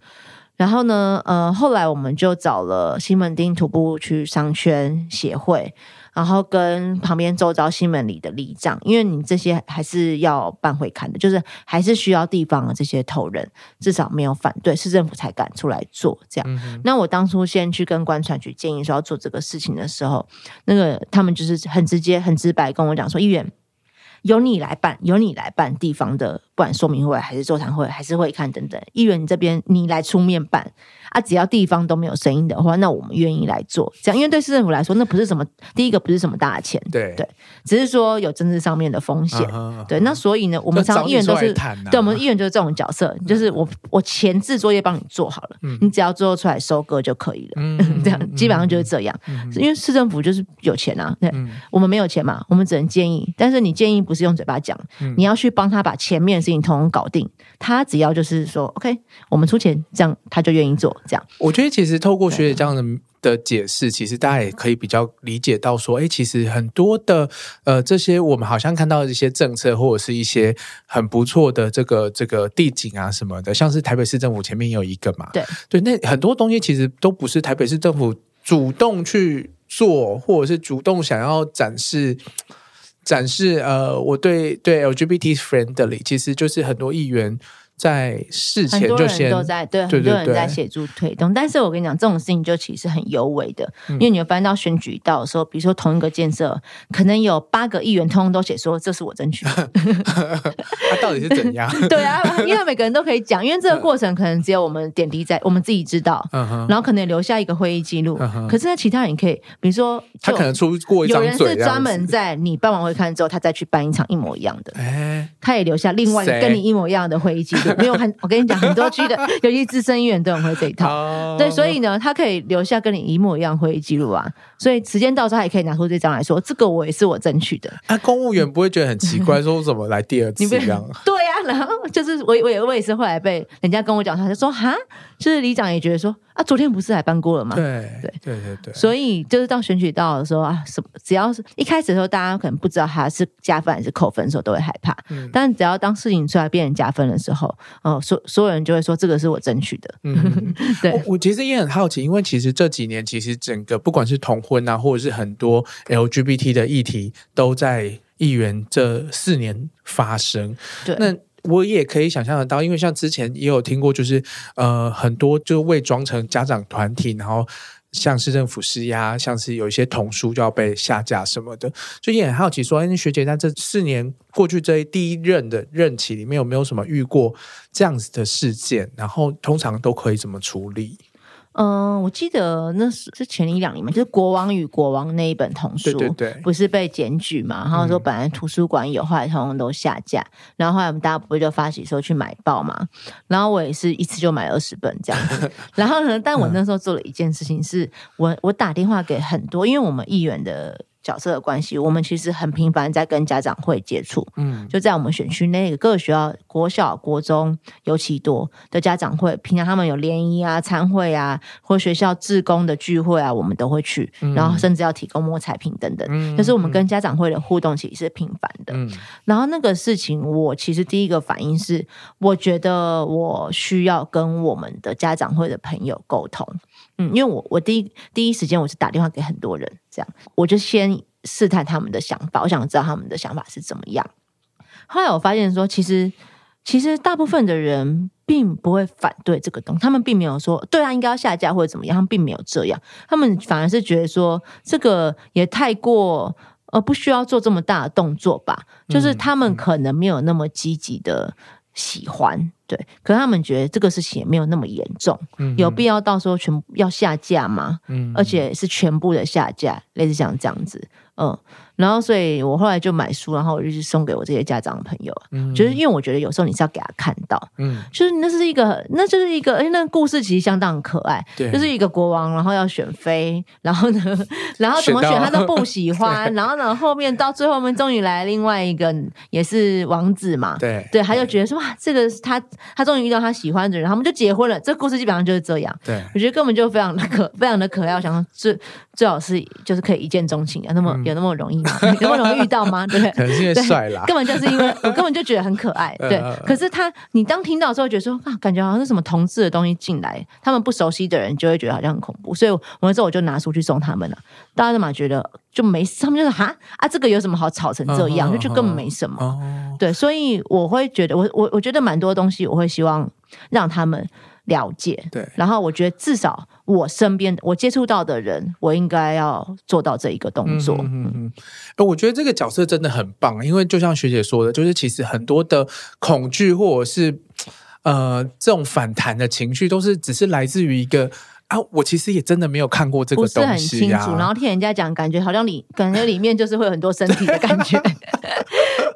然后呢，呃，后来我们就找了西门町徒步区商圈协会。然后跟旁边周遭新门里的里长，因为你这些还是要办会看的，就是还是需要地方的这些头人，至少没有反对，市政府才敢出来做这样。嗯、那我当初先去跟观传局建议说要做这个事情的时候，那个他们就是很直接、很直白跟我讲说，议员由你来办，由你来办地方的，不管说明会还是座谈会还是会看等等，议员你这边你来出面办。啊，只要地方都没有声音的话，那我们愿意来做这样，因为对市政府来说，那不是什么第一个不是什么大钱，对对，只是说有政治上面的风险，对。那所以呢，我们常常议员都是，啊、对，我们议员就是这种角色，就是我我前置作业帮你做好了，嗯、你只要最后出来收割就可以了，嗯、这样基本上就是这样。嗯、因为市政府就是有钱啊，我们没有钱嘛，我们只能建议，但是你建议不是用嘴巴讲，嗯、你要去帮他把前面的事情统统搞定。他只要就是说，OK，我们出钱，这样他就愿意做。这样，我觉得其实透过学姐这样的的解释，其实大家也可以比较理解到说，哎，其实很多的呃这些我们好像看到一些政策或者是一些很不错的这个这个地景啊什么的，像是台北市政府前面也有一个嘛，对对，那很多东西其实都不是台北市政府主动去做，或者是主动想要展示展示呃我对对 LGBT friendly，其实就是很多议员。在事前就先都在对，很多人在协助推动，但是我跟你讲，这种事情就其实很有为的，因为你会发现到选举到的时候，比如说同一个建设，可能有八个议员通通都写说这是我争取的，他到底是怎样？对啊，因为每个人都可以讲，因为这个过程可能只有我们点滴在我们自己知道，然后可能留下一个会议记录，可是呢其他人可以，比如说他可能出过一张嘴，有人是专门在你办完会看之后，他再去办一场一模一样的，哎。他也留下另外跟你一模一样的会议记录。没有很，我跟你讲，很多区的，尤其资深议员都很会这一套。Oh. 对，所以呢，他可以留下跟你一模一样会议记录啊。所以时间到时候，他也可以拿出这张来说，这个我也是我争取的。啊，公务员不会觉得很奇怪，说怎么来第二次这样？对然后 就是我，我也，我也是后来被人家跟我讲，他就说哈，就是里长也觉得说。啊，昨天不是还办过了吗？对对对对对。所以就是到选举到的时候啊，什么只要是一开始的时候，大家可能不知道他是加分还是扣分的时候，都会害怕。嗯。但只要当事情出来变成加分的时候，哦、呃，所所有人就会说这个是我争取的。嗯。对我，我其实也很好奇，因为其实这几年其实整个不管是同婚啊，或者是很多 LGBT 的议题，都在议员这四年发生。对。那。我也可以想象得到，因为像之前也有听过，就是呃很多就伪装成家长团体，然后向市政府施压，像是有一些童书就要被下架什么的，最近很好奇说，哎，学姐在这四年过去这第一任的任期里面，有没有什么遇过这样子的事件？然后通常都可以怎么处理？嗯、呃，我记得那是是前一两年嘛，就是《国王与国王》那一本童书，对对对，不是被检举嘛？然后说本来图书馆有，后来通通都下架。嗯、然后后来我们大家不就发起说去买报嘛？然后我也是一次就买二十本这样子。然后呢，但我那时候做了一件事情是，是我我打电话给很多，因为我们议员的。角色的关系，我们其实很频繁在跟家长会接触，嗯，就在我们选区内各个学校，国小、国中尤其多的家长会，平常他们有联谊啊、餐会啊，或学校志工的聚会啊，我们都会去，嗯、然后甚至要提供摸彩品等等，嗯，就是我们跟家长会的互动其实是频繁的，嗯，然后那个事情，我其实第一个反应是，我觉得我需要跟我们的家长会的朋友沟通。嗯，因为我我第一第一时间我是打电话给很多人，这样。我就先试探他们的想法，我想知道他们的想法是怎么样。后来我发现说，其实其实大部分的人并不会反对这个东西，他们并没有说对啊应该要下架或者怎么样，他们并没有这样，他们反而是觉得说这个也太过呃不需要做这么大的动作吧，就是他们可能没有那么积极的喜欢。对，可是他们觉得这个事情也没有那么严重，嗯、有必要到时候全部要下架吗？嗯，而且是全部的下架，类似像这样子，嗯。然后，所以我后来就买书，然后我就去送给我这些家长的朋友。嗯，就是因为我觉得有时候你是要给他看到，嗯，就是那是一个，那就是一个，哎，那个故事其实相当可爱。对，就是一个国王，然后要选妃，然后呢，然后怎么选他都不喜欢，然后呢，后面到最后面终于来另外一个也是王子嘛。对，对，他就觉得说哇，这个他他终于遇到他喜欢的人，他们就结婚了。这故事基本上就是这样。对，我觉得根本就非常的可，非常的可爱。我想说最最好是就是可以一见钟情啊，那么有那么容易吗？有那么容易遇到吗？对 不对？可能是因为帅啦，根本就是因为 我根本就觉得很可爱。对，可是他，你当听到的时候，觉得说啊，感觉好像是什么同志的东西进来，他们不熟悉的人就会觉得好像很恐怖。所以，我那时候我就拿出去送他们了。大家都嘛觉得就没事，他们就说哈啊，这个有什么好吵成这样？就就根本没什么。对，所以我会觉得，我我我觉得蛮多东西，我会希望让他们。了解，对，然后我觉得至少我身边我接触到的人，我应该要做到这一个动作。嗯嗯我觉得这个角色真的很棒，因为就像学姐说的，就是其实很多的恐惧或者是呃这种反弹的情绪，都是只是来自于一个啊，我其实也真的没有看过这个东西啊，不是很清楚，然后听人家讲，感觉好像里感觉里面就是会有很多身体的感觉。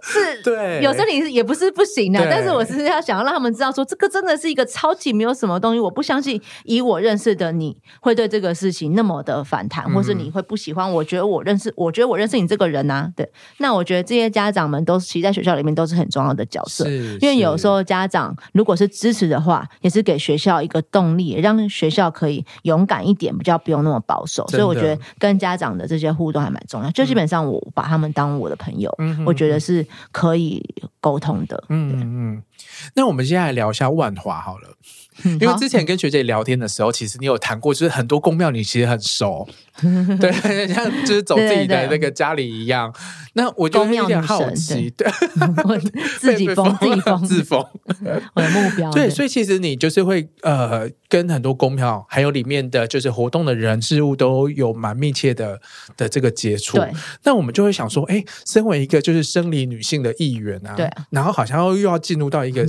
是，对，有时候你也不是不行的，对但是我是要想要让他们知道说，这个真的是一个超级没有什么东西。我不相信以我认识的你会对这个事情那么的反弹，或是你会不喜欢。我觉得我认识，我觉得我认识你这个人啊，对。那我觉得这些家长们都是其实在学校里面都是很重要的角色，因为有时候家长如果是支持的话，也是给学校一个动力，让学校可以勇敢一点，比较不用那么保守。所以我觉得跟家长的这些互动还蛮重要。就基本上我把他们当我的朋友，嗯、我觉得是可以沟通的。嗯嗯，那我们现在来聊一下万华好了。因为之前跟学姐聊天的时候，其实你有谈过，就是很多宫庙你其实很熟，对，像就是走自己的那个家里一样。那我就有点好奇，对，我自己封自己封自封，我的目标。对，所以其实你就是会呃，跟很多公庙还有里面的就是活动的人事物都有蛮密切的的这个接触。对，那我们就会想说，哎，身为一个就是生理女性的议员啊，对，然后好像又要进入到一个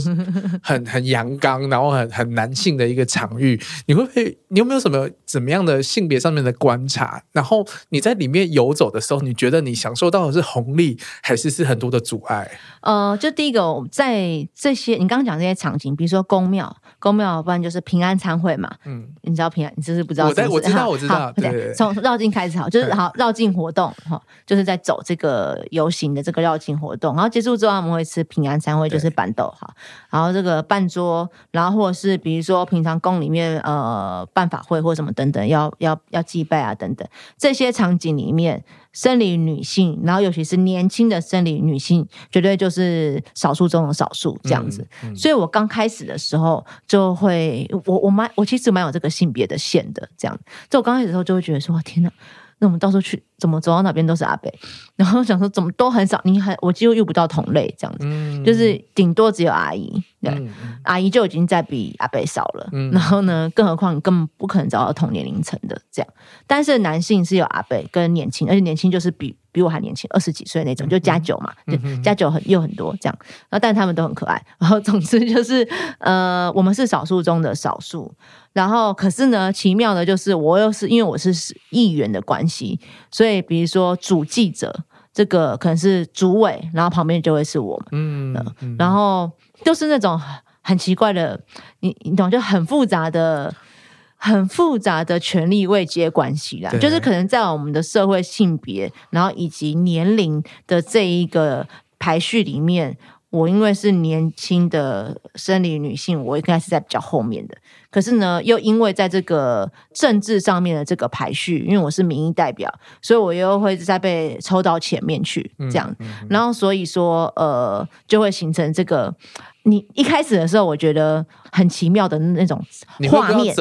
很很阳刚，然后很很。男性的一个场域，你会不会？你有没有什么怎么样的性别上面的观察？然后你在里面游走的时候，你觉得你享受到的是红利，还是是很多的阻碍？呃，就第一个，在这些你刚刚讲这些场景，比如说宫庙，宫庙，不然就是平安参会嘛。嗯，你知道平安？你是不是不知道是不是？我在我知道，我知道。对，从绕境开始好，就是好绕境活动哈，就是在走这个游行的这个绕境活动，然后结束之后，他们会吃平安餐会，就是板豆哈，然后这个半桌，然后或者是。比如说，平常宫里面呃办法会或什么等等，要要要祭拜啊等等等，这些场景里面，生理女性，然后尤其是年轻的生理女性，绝对就是少数中的少数这样子。嗯嗯、所以我刚开始的时候就会，我我蛮我其实蛮有这个性别的线的这样。就我刚开始的时候就会觉得说，天哪，那我们到时候去。怎么走到哪边都是阿伯，然后想说怎么都很少，你很我几乎遇不到同类这样子，嗯、就是顶多只有阿姨，对，嗯、阿姨就已经在比阿伯少了。嗯、然后呢，更何况你根本不可能找到同年龄层的这样。但是男性是有阿伯跟年轻，而且年轻就是比比我还年轻，二十几岁那种，就加九嘛，加九很又很多这样。然后但他们都很可爱。然后总之就是呃，我们是少数中的少数。然后可是呢，奇妙的就是我又是因为我是议员的关系，所以。比如说主记者，这个可能是主委，然后旁边就会是我们，嗯，嗯，然后就是那种很奇怪的，你你懂，就很复杂的、很复杂的权力位阶关系啦，就是可能在我们的社会性别，然后以及年龄的这一个排序里面。我因为是年轻的生理女性，我应该是在比较后面的。可是呢，又因为在这个政治上面的这个排序，因为我是民意代表，所以我又会再被抽到前面去，这样。嗯嗯、然后所以说，呃，就会形成这个。你一开始的时候，我觉得很奇妙的那种画面，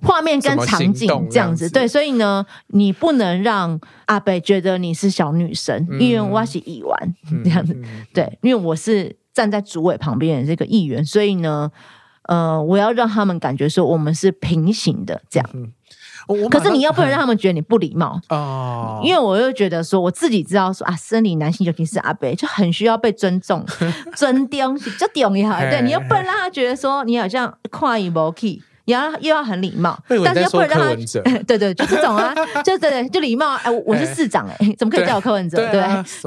画面跟场景这样子。对，所以呢，你不能让阿北觉得你是小女生，嗯、因为我是议员这样子。对，因为我是。站在主委旁边的这个议员，所以呢，呃，我要让他们感觉说我们是平行的这样。可是你又不能让他们觉得你不礼貌 哦，因为我又觉得说我自己知道说啊，生理男性尤其是阿伯就很需要被尊重、尊重，就重要。对，你又不能让他觉得说你好像跨一步去。你要又要很礼貌，但是又不能让他 对对，就这种啊，就对对，就礼貌。哎，我是市长，哎，怎么可以叫我柯文哲？对，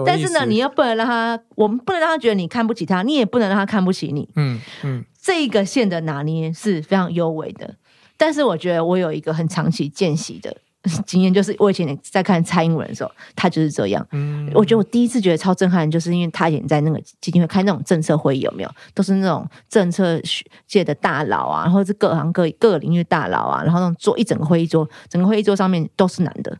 但是呢，你又不能让他，我们不能让他觉得你看不起他，你也不能让他看不起你。嗯嗯，这个线的拿捏是非常优美的。但是我觉得我有一个很长期见习的。经验就是，我以前在看蔡英文的时候，他就是这样。嗯，我觉得我第一次觉得超震撼，就是因为他以前在那个基金会开那种政策会议，有没有？都是那种政策界的大佬啊，然后是各行各各个领域大佬啊，然后那种坐一整个会议桌，整个会议桌上面都是男的。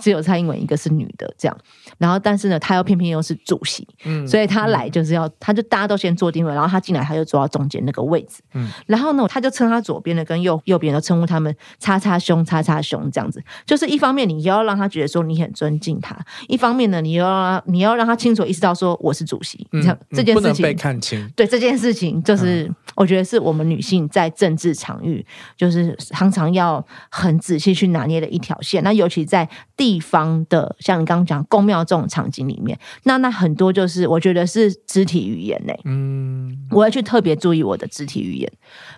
只有蔡英文一个是女的，这样，然后但是呢，他又偏偏又是主席，嗯，所以他来就是要，他就大家都先坐定位，然后他进来，他就坐到中间那个位置，嗯，然后呢，他就称他左边的跟右右边的称呼他们叉叉兄叉叉兄这样子，就是一方面你要让他觉得说你很尊敬他，一方面呢，你要你要让他清楚意识到说我是主席，这样、嗯、这件事情、嗯、不能被看清，对这件事情就是。嗯我觉得是我们女性在政治场域，就是常常要很仔细去拿捏的一条线。那尤其在地方的，像你刚刚讲宫庙这种场景里面，那那很多就是我觉得是肢体语言呢。嗯，我要去特别注意我的肢体语言，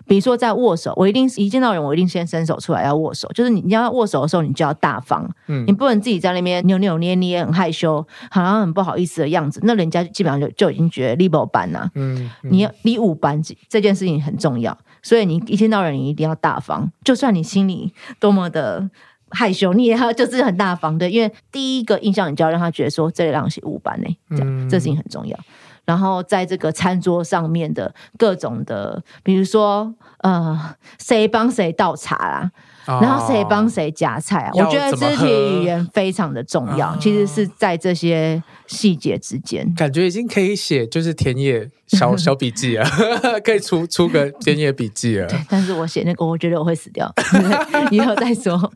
比如说在握手，我一定是一见到人，我一定先伸手出来要握手，就是你要握手的时候，你就要大方，嗯，你不能自己在那边扭扭捏捏，很害羞，好像很不好意思的样子，那人家基本上就就已经觉得 level 班呐，嗯，你要你五班这件事情很重要，所以你一见到人，你一定要大方，就算你心里多么的。害羞，你也要就是很大方的，因为第一个印象你就要让他觉得说这里让是五班呢，这样、嗯、这事情很重要。然后在这个餐桌上面的各种的，比如说呃，谁帮谁倒茶啦。然后谁帮谁夹菜啊？我觉得肢体语言非常的重要，其实是在这些细节之间。感觉已经可以写就是田野小 小笔记啊，可以出出个田野笔记了。对，但是我写那个，我觉得我会死掉，以后再说。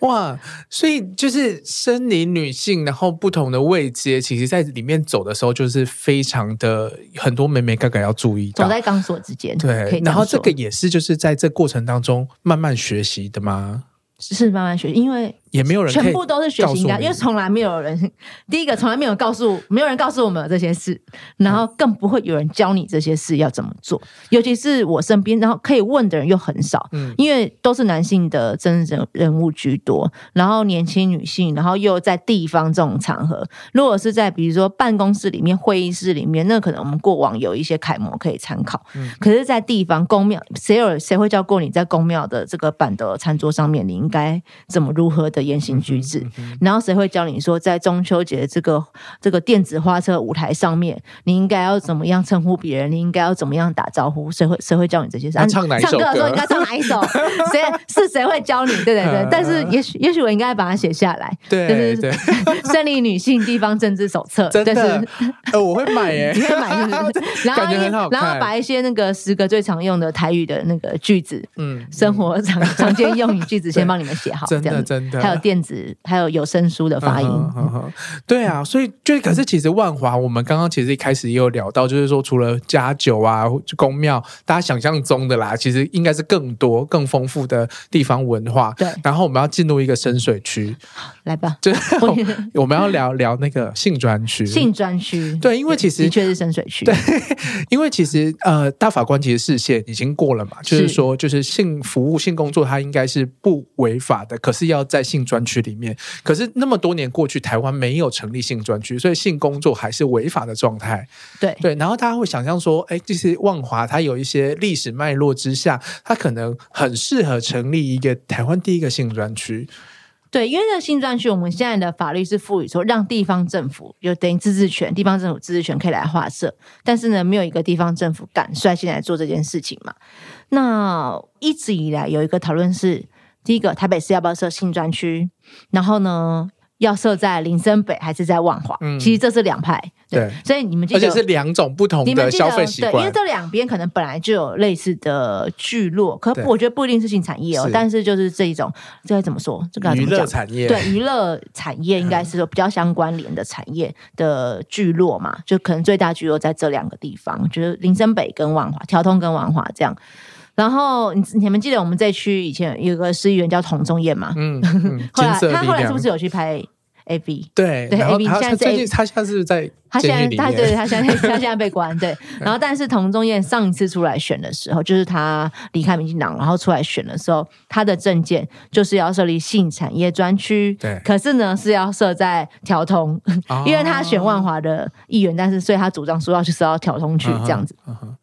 哇，所以就是生理女性，然后不同的位阶，其实在里面走的时候，就是非常的很多美眉哥哥要注意到，走在钢索之间。对，然后这个也是就是在这过程当中。慢慢学习的吗？是慢慢学，因为。也没有人全部都是学习应该，因为从来没有人，第一个从来没有告诉，没有人告诉我们有这些事，然后更不会有人教你这些事要怎么做。尤其是我身边，然后可以问的人又很少，嗯，因为都是男性的真人人物居多，然后年轻女性，然后又在地方这种场合，如果是在比如说办公室里面、会议室里面，那可能我们过往有一些楷模可以参考，嗯，可是，在地方宫庙，谁有谁会教过你在宫庙的这个板的餐桌上面，你应该怎么如何的言行举止，然后谁会教你说，在中秋节这个这个电子花车舞台上面，你应该要怎么样称呼别人？你应该要怎么样打招呼？谁会谁会教你这些事？唱哪一首歌？唱歌的时候应该唱哪一首？谁是谁会教你？对对对。但是也许也许我应该把它写下来。对对对。胜利女性地方政治手册，真的，呃，我会买耶，你会买是不是？然后然后把一些那个十个最常用的台语的那个句子，嗯，生活常常见用语句子，先帮你们写好，真的真的。还有电子。还有有声书的发音，嗯嗯嗯、对啊，所以就可是其实万华，我们刚刚其实一开始也有聊到，就是说除了家酒啊、宫庙，大家想象中的啦，其实应该是更多、更丰富的地方文化。对，然后我们要进入一个深水区，来吧，就我们要聊聊那个性专区，性专区，对，因为其实的确是深水区，对，因为其实呃，大法官其实视线已经过了嘛，就是说，就是性服务、性工作，它应该是不违法的，可是要在性专区里面，可是那么多年过去，台湾没有成立性专区，所以性工作还是违法的状态。对对，然后大家会想象说，哎，这些万华它有一些历史脉络之下，它可能很适合成立一个台湾第一个性专区。对，因为这个性专区，我们现在的法律是赋予说，让地方政府有等于自治权，地方政府自治权可以来划设，但是呢，没有一个地方政府敢率先来做这件事情嘛。那一直以来有一个讨论是。第一个，台北市要不要设新专区？然后呢，要设在林森北还是在万华？嗯，其实这是两派。对，对所以你们记得，而且是两种不同的消费习惯。对，因为这两边可能本来就有类似的聚落，可我觉得不一定是性产业哦。但是就是这一种，这该怎么说？这个娱乐产业，对，娱乐产业应该是说比较相关联的产业的聚落嘛，就可能最大聚落在这两个地方，就是林森北跟万华，调通跟万华这样。然后你你们记得我们这区以前有个市议员叫童仲彦嘛？嗯，嗯 后来他后来是不是有去拍 AV？对对，A B 现在最近他现在是在。他现在，他对他现在他现在被关 对，然后但是童仲彦上一次出来选的时候，就是他离开民进党，然后出来选的时候，他的政见就是要设立性产业专区，对，可是呢是要设在条通，哦、因为他选万华的议员，但是所以他主张说要去设到条通去这样子。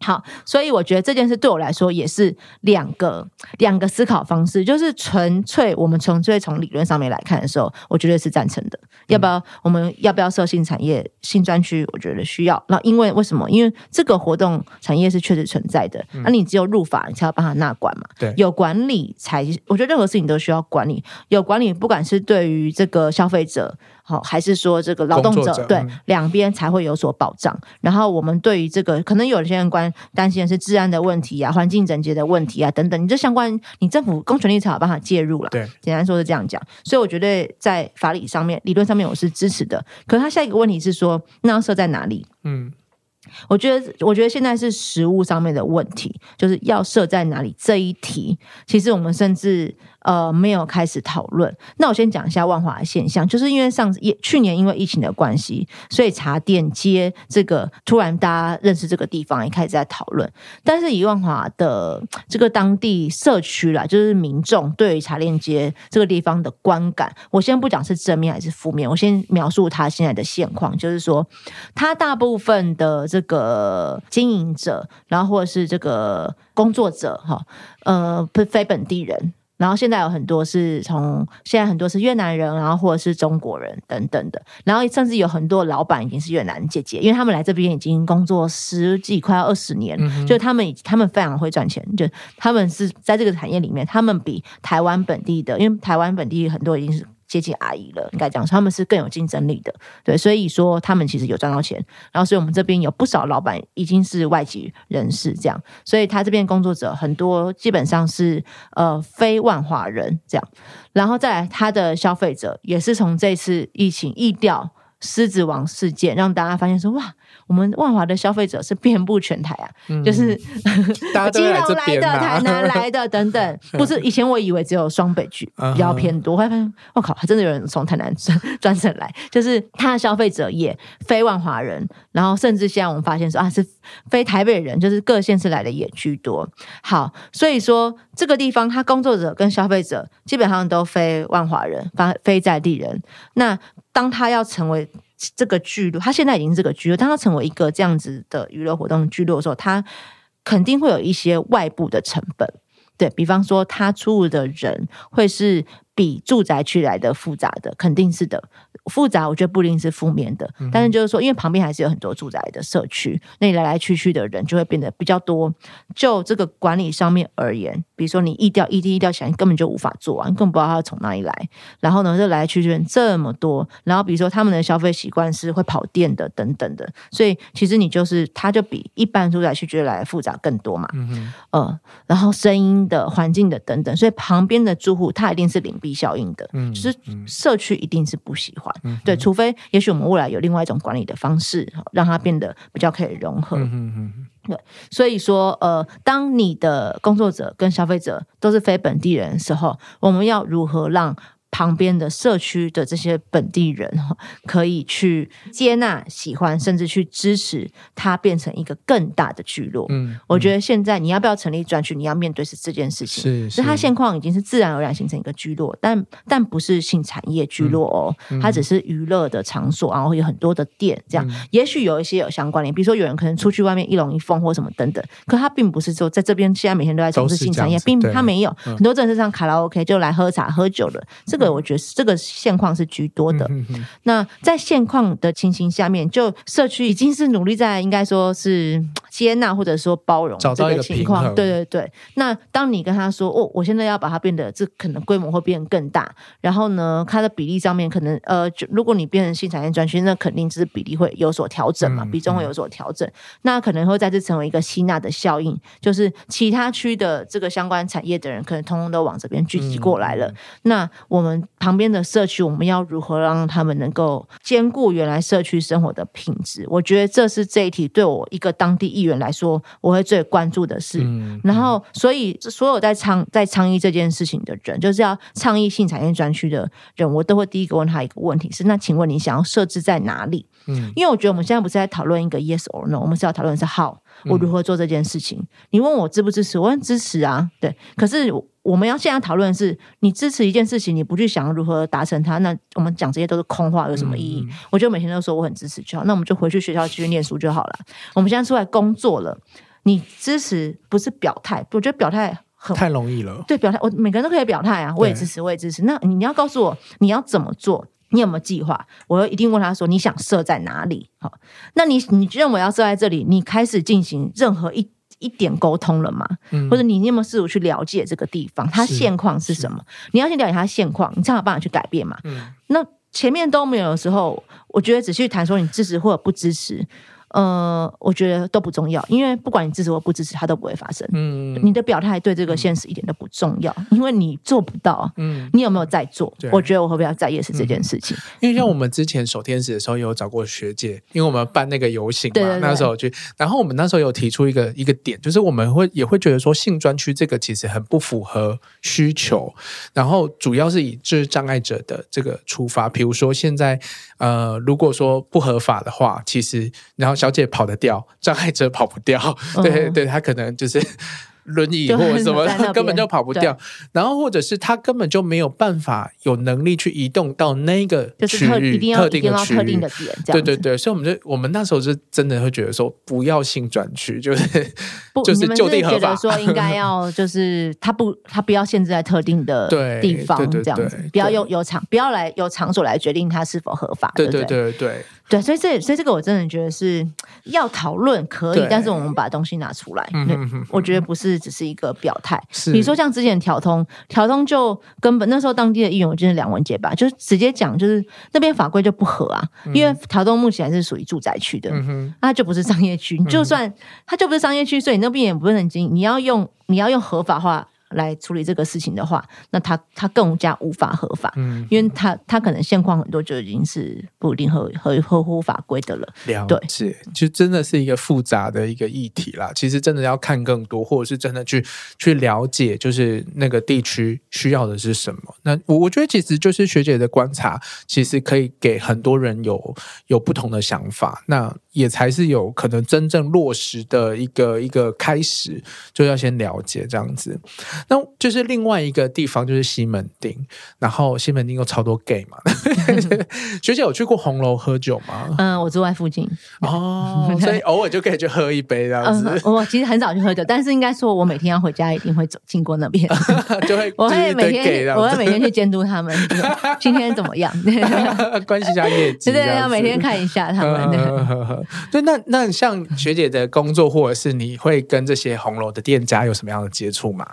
好，所以我觉得这件事对我来说也是两个两个思考方式，就是纯粹我们纯粹从理论上面来看的时候，我觉得是赞成的。要不要？我们要不要设性产业性专区？我觉得需要。那因为为什么？因为这个活动产业是确实存在的。那、嗯、你只有入法，你才要帮他纳管嘛。对，有管理才，我觉得任何事情都需要管理。有管理，不管是对于这个消费者。好，还是说这个劳动者，者对两边才会有所保障。然后我们对于这个，可能有些人关担心的是治安的问题啊、环境整洁的问题啊等等，你这相关，你政府公权力才有办法介入了。对，简单说是这样讲。所以我觉得在法理上面、理论上面，我是支持的。可是他下一个问题是说，那要设在哪里？嗯。我觉得，我觉得现在是实物上面的问题，就是要设在哪里这一题。其实我们甚至呃没有开始讨论。那我先讲一下万华的现象，就是因为上次去年因为疫情的关系，所以茶店街这个突然大家认识这个地方，也开始在讨论。但是以万华的这个当地社区啦，就是民众对于茶店街这个地方的观感，我先不讲是正面还是负面，我先描述他现在的现况，就是说他大部分的这个经营者，然后或者是这个工作者，哈，呃，非本地人。然后现在有很多是从现在很多是越南人，然后或者是中国人等等的，然后甚至有很多老板已经是越南姐姐，因为他们来这边已经工作十几快要二十年，嗯、就他们他们非常会赚钱，就他们是在这个产业里面，他们比台湾本地的，因为台湾本地很多已经是。接近阿姨了，应该讲他们是更有竞争力的，对，所以说他们其实有赚到钱，然后所以我们这边有不少老板已经是外籍人士，这样，所以他这边工作者很多基本上是呃非万华人这样，然后再来他的消费者也是从这次疫情疫调狮子王事件让大家发现说哇。我们万华的消费者是遍布全台啊，嗯、就是 大家都 来的、台南来的等等，不是以前我以为只有双北区比较偏多，后来发现我靠，还真的有人从台南专专程来，就是他的消费者也非万华人，然后甚至现在我们发现说啊是非台北人，就是各县市来的也居多。好，所以说这个地方他工作者跟消费者基本上都非万华人，非非在地人。那当他要成为这个巨鹿，他现在已经这个巨鹿。当他成为一个这样子的娱乐活动巨鹿的时候，他肯定会有一些外部的成本，对，比方说，他出入的人会是比住宅区来的复杂的，肯定是的。复杂，我觉得不一定是负面的，但是就是说，因为旁边还是有很多住宅的社区，那你来来去去的人就会变得比较多。就这个管理上面而言，比如说你一调、一地、一调起来，你根本就无法做啊，你根本不知道他从哪里来。然后呢，这来来去去人这么多，然后比如说他们的消费习惯是会跑店的等等的，所以其实你就是，它就比一般住宅区觉得来复杂更多嘛。嗯嗯。呃，然后声音的、环境的等等，所以旁边的住户他一定是邻避效应的，嗯，就是社区一定是不喜欢。嗯、对，除非也许我们未来有另外一种管理的方式，让它变得比较可以融合。嗯嗯嗯。对，所以说，呃，当你的工作者跟消费者都是非本地人的时候，我们要如何让旁边的社区的这些本地人可以去接纳、喜欢，甚至去支持它变成一个更大的聚落。嗯，嗯，我觉得现在你要不要成立专区，你要面对是这件事情。是，是，它现况已经是自然而然形成一个聚落，但但不是性产业聚落哦，嗯嗯、它只是娱乐的场所，然后有很多的店这样。嗯、也许有一些有相关联，比如说有人可能出去外面一龙一凤或什么等等，可他并不是说在这边现在每天都在从事性产业，并他没有、嗯、很多正式上卡拉 OK 就来喝茶喝酒的这个。我觉得这个现况是居多的。嗯、哼哼，那在现况的情形下面，就社区已经是努力在应该说是接纳或者说包容这个情况。对对对。那当你跟他说哦，我现在要把它变得这可能规模会变更大，然后呢，它的比例上面可能呃，就如果你变成新产业专区，那肯定就是比例会有所调整嘛，比重会有所调整。嗯、那可能会再次成为一个吸纳的效应，就是其他区的这个相关产业的人可能通通都往这边聚集过来了。嗯、那我们。旁边的社区，我们要如何让他们能够兼顾原来社区生活的品质？我觉得这是这一题对我一个当地议员来说，我会最关注的事。然后，所以所有在倡在倡议这件事情的人，就是要倡议性产业专区的人，我都会第一个问他一个问题：是那请问你想要设置在哪里？嗯，因为我觉得我们现在不是在讨论一个 yes or no，我们是要讨论是 how，我如何做这件事情。嗯、你问我支不支持？我很支持啊，对。可是。我们要现在讨论的是，你支持一件事情，你不去想如何达成它，那我们讲这些都是空话，有什么意义？嗯、我就每天都说我很支持就好，那我们就回去学校继续念书就好了。我们现在出来工作了，你支持不是表态，我觉得表态很太容易了。对，表态我每个人都可以表态啊，我也支持，我也支持。那你要告诉我你要怎么做，你有没有计划？我一定问他说你想设在哪里？好，那你你认为要设在这里，你开始进行任何一。一点沟通了吗？嗯、或者你有没有试图去了解这个地方，它现况是什么？你要先了解它现况，你才有办法去改变嘛。嗯、那前面都没有的时候，我觉得只去谈说你支持或者不支持，呃，我觉得都不重要，因为不管你支持或不支持，它都不会发生。嗯，你的表态对这个现实一点都不重要，嗯、因为你做不到。嗯，你有没有在做？我觉得我会比较在意的是这件事情。嗯、因为像我们之前守天使的时候，有找过学姐，因为我们办那个游行嘛，那时候去，然后我们那时候有提出一个一个点，就是我们会也会觉得说性专区这个其实很不符合需求，然后主要是以就是障碍者的这个出发，比如说现在呃，如果说不合法的话，其实然后小姐跑得掉，障碍者跑不掉，嗯、对对，他可能就是。轮椅或者什么根本就跑不掉，然后或者是他根本就没有办法有能力去移动到那个区域特定的区域，对对对，所以我们就我们那时候是真的会觉得说不要性转区，就是不就是就地合法，说应该要就是他不 他不要限制在特定的地方这样子，不要用有场不要来有场所来决定它是否合法，对对对对对，所以这所以这个我真的觉得是要讨论可以，但是我们把东西拿出来，我觉得不是。只是一个表态，比如说像之前条通，条通就根本那时候当地的议员，我记得梁文杰吧，就是直接讲，就是那边法规就不合啊，嗯、因为条通目前还是属于住宅区的，嗯、哼它就不是商业区，就算它就不是商业区，所以你那边也不能经，你要用你要用合法化。来处理这个事情的话，那他他更加无法合法，嗯，因为他他可能现况很多就已经是不一定合合合乎法规的了。了解，对就真的是一个复杂的一个议题啦。其实真的要看更多，或者是真的去去了解，就是那个地区需要的是什么。那我我觉得其实就是学姐的观察，其实可以给很多人有有不同的想法。那也才是有可能真正落实的一个一个开始，就要先了解这样子。那就是另外一个地方，就是西门町。然后西门町有超多 gay 嘛？学姐有去过红楼喝酒吗？嗯，我住在附近哦，所以偶尔就可以去喝一杯这样子。嗯、我其实很少去喝酒，但是应该说，我每天要回家一定会走经过那边，就会我会每天我会每天去监督他们今天怎么样，关系一下业绩，对，要每天看一下他们。对，那那像学姐的工作，或者是你会跟这些红楼的店家有什么样的接触吗？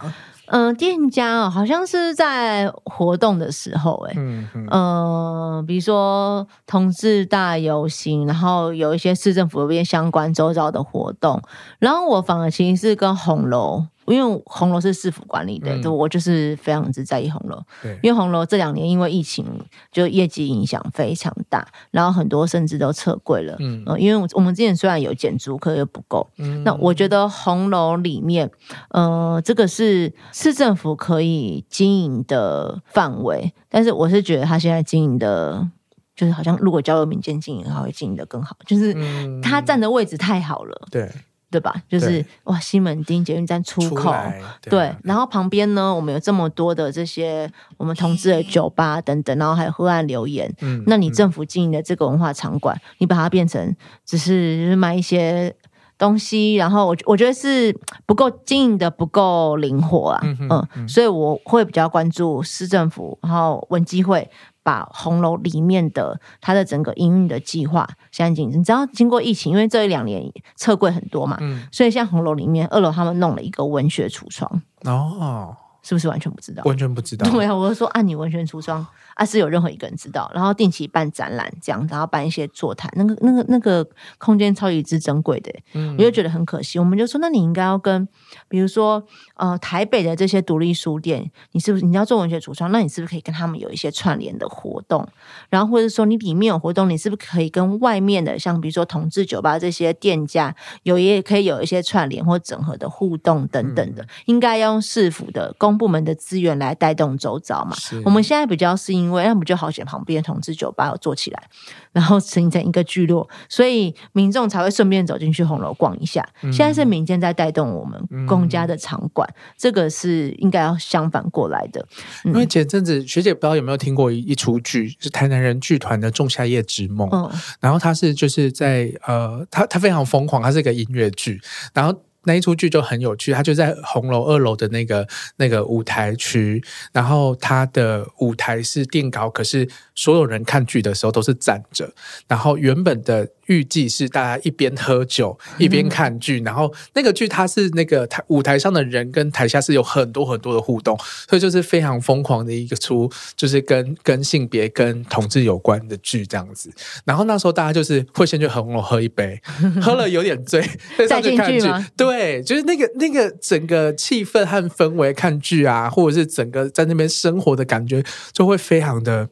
嗯、呃，店家哦，好像是在活动的时候，哎，嗯嗯，呃，比如说同志大游行，然后有一些市政府那边相关周遭的活动，然后我反而其实是跟红楼。因为红楼是市府管理的，嗯、我就是非常之在意红楼。因为红楼这两年因为疫情，就业绩影响非常大，然后很多甚至都撤柜了。嗯、呃，因为我们之前虽然有减租，可又不够。嗯，那我觉得红楼里面，呃，这个是市政府可以经营的范围，但是我是觉得他现在经营的，就是好像如果交由民间经营，他会经营的更好，就是他站的位置太好了。对。对吧？就是哇，西门町捷运站出口，出对，对，然后旁边呢，我们有这么多的这些我们同志的酒吧等等，然后还有河岸留言。嗯，那你政府经营的这个文化场馆，嗯、你把它变成只是就是卖一些东西，然后我我觉得是不够经营的不够灵活啊。嗯，嗯，嗯，所以我会比较关注市政府，然后文基会。把红楼里面的它的整个营运的计划，现在已经你知道经过疫情，因为这一两年撤柜很多嘛，嗯，所以像红楼里面二楼他们弄了一个文学橱窗哦，是不是完全不知道？完全不知道。对啊，我就说啊，你文学橱窗啊，是有任何一个人知道？然后定期办展览这样，然后办一些座谈，那个那个那个空间超级之珍贵的，嗯，我就觉得很可惜。我们就说，那你应该要跟。比如说，呃，台北的这些独立书店，你是不是你要做文学橱窗？那你是不是可以跟他们有一些串联的活动？然后或者说你里面有活动，你是不是可以跟外面的，像比如说同志酒吧这些店家，有也可以有一些串联或整合的互动等等的？嗯、应该要用市府的公部门的资源来带动周遭嘛？我们现在比较是因为那不就好险旁边同志酒吧有做起来，然后形成一个聚落，所以民众才会顺便走进去红楼逛一下。嗯、现在是民间在带动我们公。家的场馆，这个是应该要相反过来的。因为前阵子学姐不知道有没有听过一一出剧，是台南人剧团的《仲夏夜之梦》。嗯，然后他是就是在呃，他他非常疯狂，他是一个音乐剧，然后。那一出剧就很有趣，他就在红楼二楼的那个那个舞台区，然后他的舞台是垫高，可是所有人看剧的时候都是站着，然后原本的。预计是大家一边喝酒一边看剧，嗯、然后那个剧它是那个台舞台上的人跟台下是有很多很多的互动，所以就是非常疯狂的一个出，就是跟跟性别跟同志有关的剧这样子。然后那时候大家就是会先去红楼喝一杯，喝了有点醉再去看剧，对，就是那个那个整个气氛和氛围看剧啊，或者是整个在那边生活的感觉，就会非常的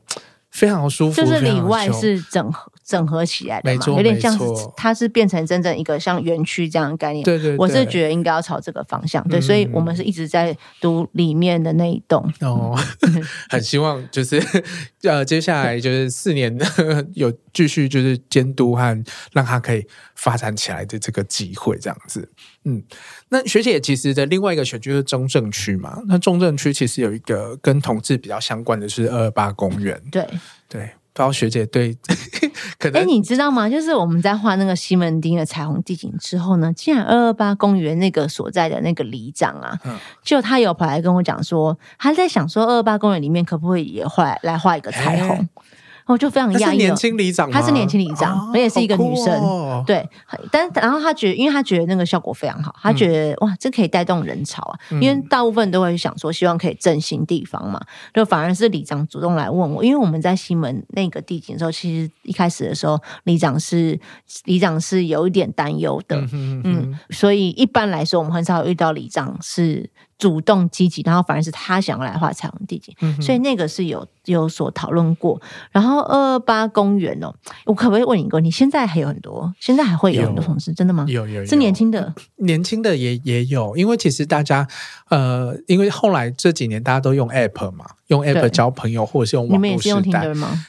非常的舒服，就是里外是整合。整合起来的嘛，有点像是它是变成真正一个像园区这样的概念。对对对，我是觉得应该要朝这个方向。对，嗯、所以我们是一直在读里面的那一栋。哦，很希望就是 呃，接下来就是四年 有继续就是监督和让它可以发展起来的这个机会，这样子。嗯，那学姐其实的另外一个选区是中正区嘛？那中正区其实有一个跟同志比较相关的是二二八公园。对对。不知道学姐对，可能哎，你知道吗？就是我们在画那个西门町的彩虹地景之后呢，竟然二二八公园那个所在的那个里长啊，嗯、就他有跑来跟我讲说，他在想说二二八公园里面可不可以也画来画一个彩虹。我就非常讶异，年轻里长，她是年轻里长，而且是一个女生，哦、对。但然后她觉得，因为她觉得那个效果非常好，她觉得、嗯、哇，这可以带动人潮啊。因为大部分都会想说，希望可以振兴地方嘛。就反而是里长主动来问我，因为我们在西门那个地景的时候，其实一开始的时候，里长是里长是有一点担忧的，嗯，哼哼嗯，所以一般来说，我们很少有遇到里长是。主动积极，然后反而是他想要来画彩虹地景，嗯、所以那个是有有所讨论过。然后二二八公园哦，我可不可以问你一个？你现在还有很多，现在还会有很多同事，真的吗？有有，有是年轻的，年轻的也也有，因为其实大家呃，因为后来这几年大家都用 App 嘛。用 app 交朋友，或者是用网络时代。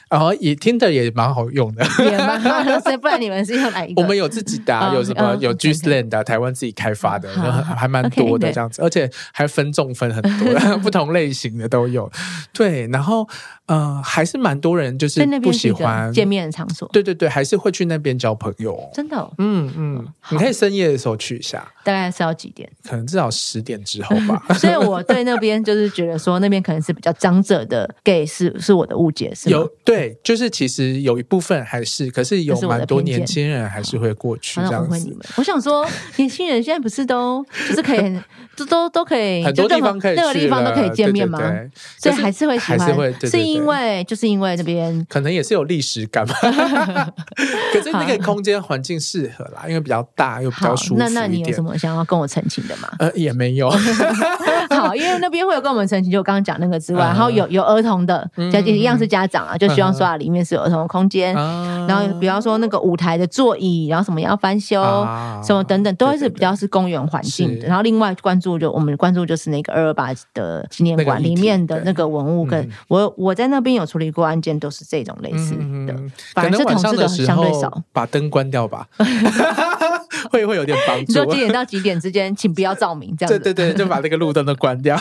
然后也 Tinder 也蛮好用的，也蛮好用。所以不然你们是用哪一个？我们有自己的，有什么有 GSLand 的，台湾自己开发的，还蛮多的这样子，而且还分众分很多，不同类型的都有。对，然后呃，还是蛮多人就是不喜欢见面的场所。对对对，还是会去那边交朋友。真的？嗯嗯，你可以深夜的时候去一下，大概是要几点？可能至少十点之后吧。所以我对那边就是觉得说，那边可能是比较长者的 gay。是是我的误解，是有对，就是其实有一部分还是，可是有蛮多年轻人还是会过去这样子。我想说，年轻人现在不是都就是可以，都都都可以，很多地方可以，任何地方都可以见面吗？对所以还是会喜欢，是因为就是因为这边可能也是有历史感嘛。可是那个空间环境适合啦，因为比较大又比较舒服。那那你有什么想要跟我澄清的吗？呃，也没有。好，因为那边会有跟我们澄清，就我刚刚讲那个之外，然后有有儿童。的，就一样是家长啊，就希望说啊，里面是有儿童的空间，然后比方说那个舞台的座椅，然后什么要翻修，什么等等，都是比较是公园环境的。然后另外关注就我们关注就是那个二二八的纪念馆里面的那个文物，跟我我在那边有处理过案件，都是这种类似的。反正同事的相对少，把灯关掉吧，会会有点帮助。你说几点到几点之间，请不要照明，这样子。对对对，就把那个路灯都关掉。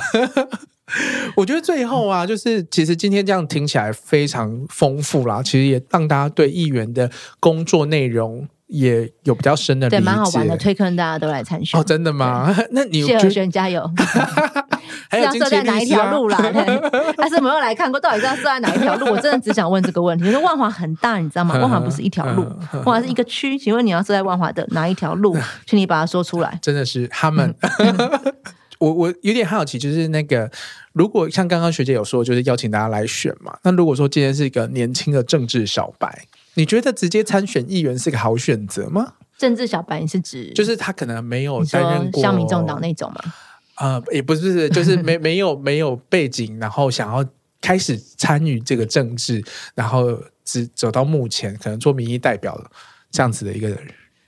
我觉得最后啊，就是其实今天这样听起来非常丰富啦，其实也让大家对议员的工作内容也有比较深的理解，对，蛮好玩的，推坑大家都来参选哦，真的吗？那你谢和弦加油，还要设在哪一条路啦？还是没有来看过，到底是要设在哪一条路？我真的只想问这个问题。因为万华很大，你知道吗？万华不是一条路，万华是一个区。请问你要设在万华的哪一条路？请你把它说出来。真的是他们。我我有点好奇，就是那个，如果像刚刚学姐有说，就是邀请大家来选嘛。那如果说今天是一个年轻的政治小白，你觉得直接参选议员是个好选择吗？政治小白，你是指就是他可能没有担任过像民众党那种吗？呃，也不是，就是没 没有没有背景，然后想要开始参与这个政治，然后只走到目前，可能做民意代表这样子的一个人。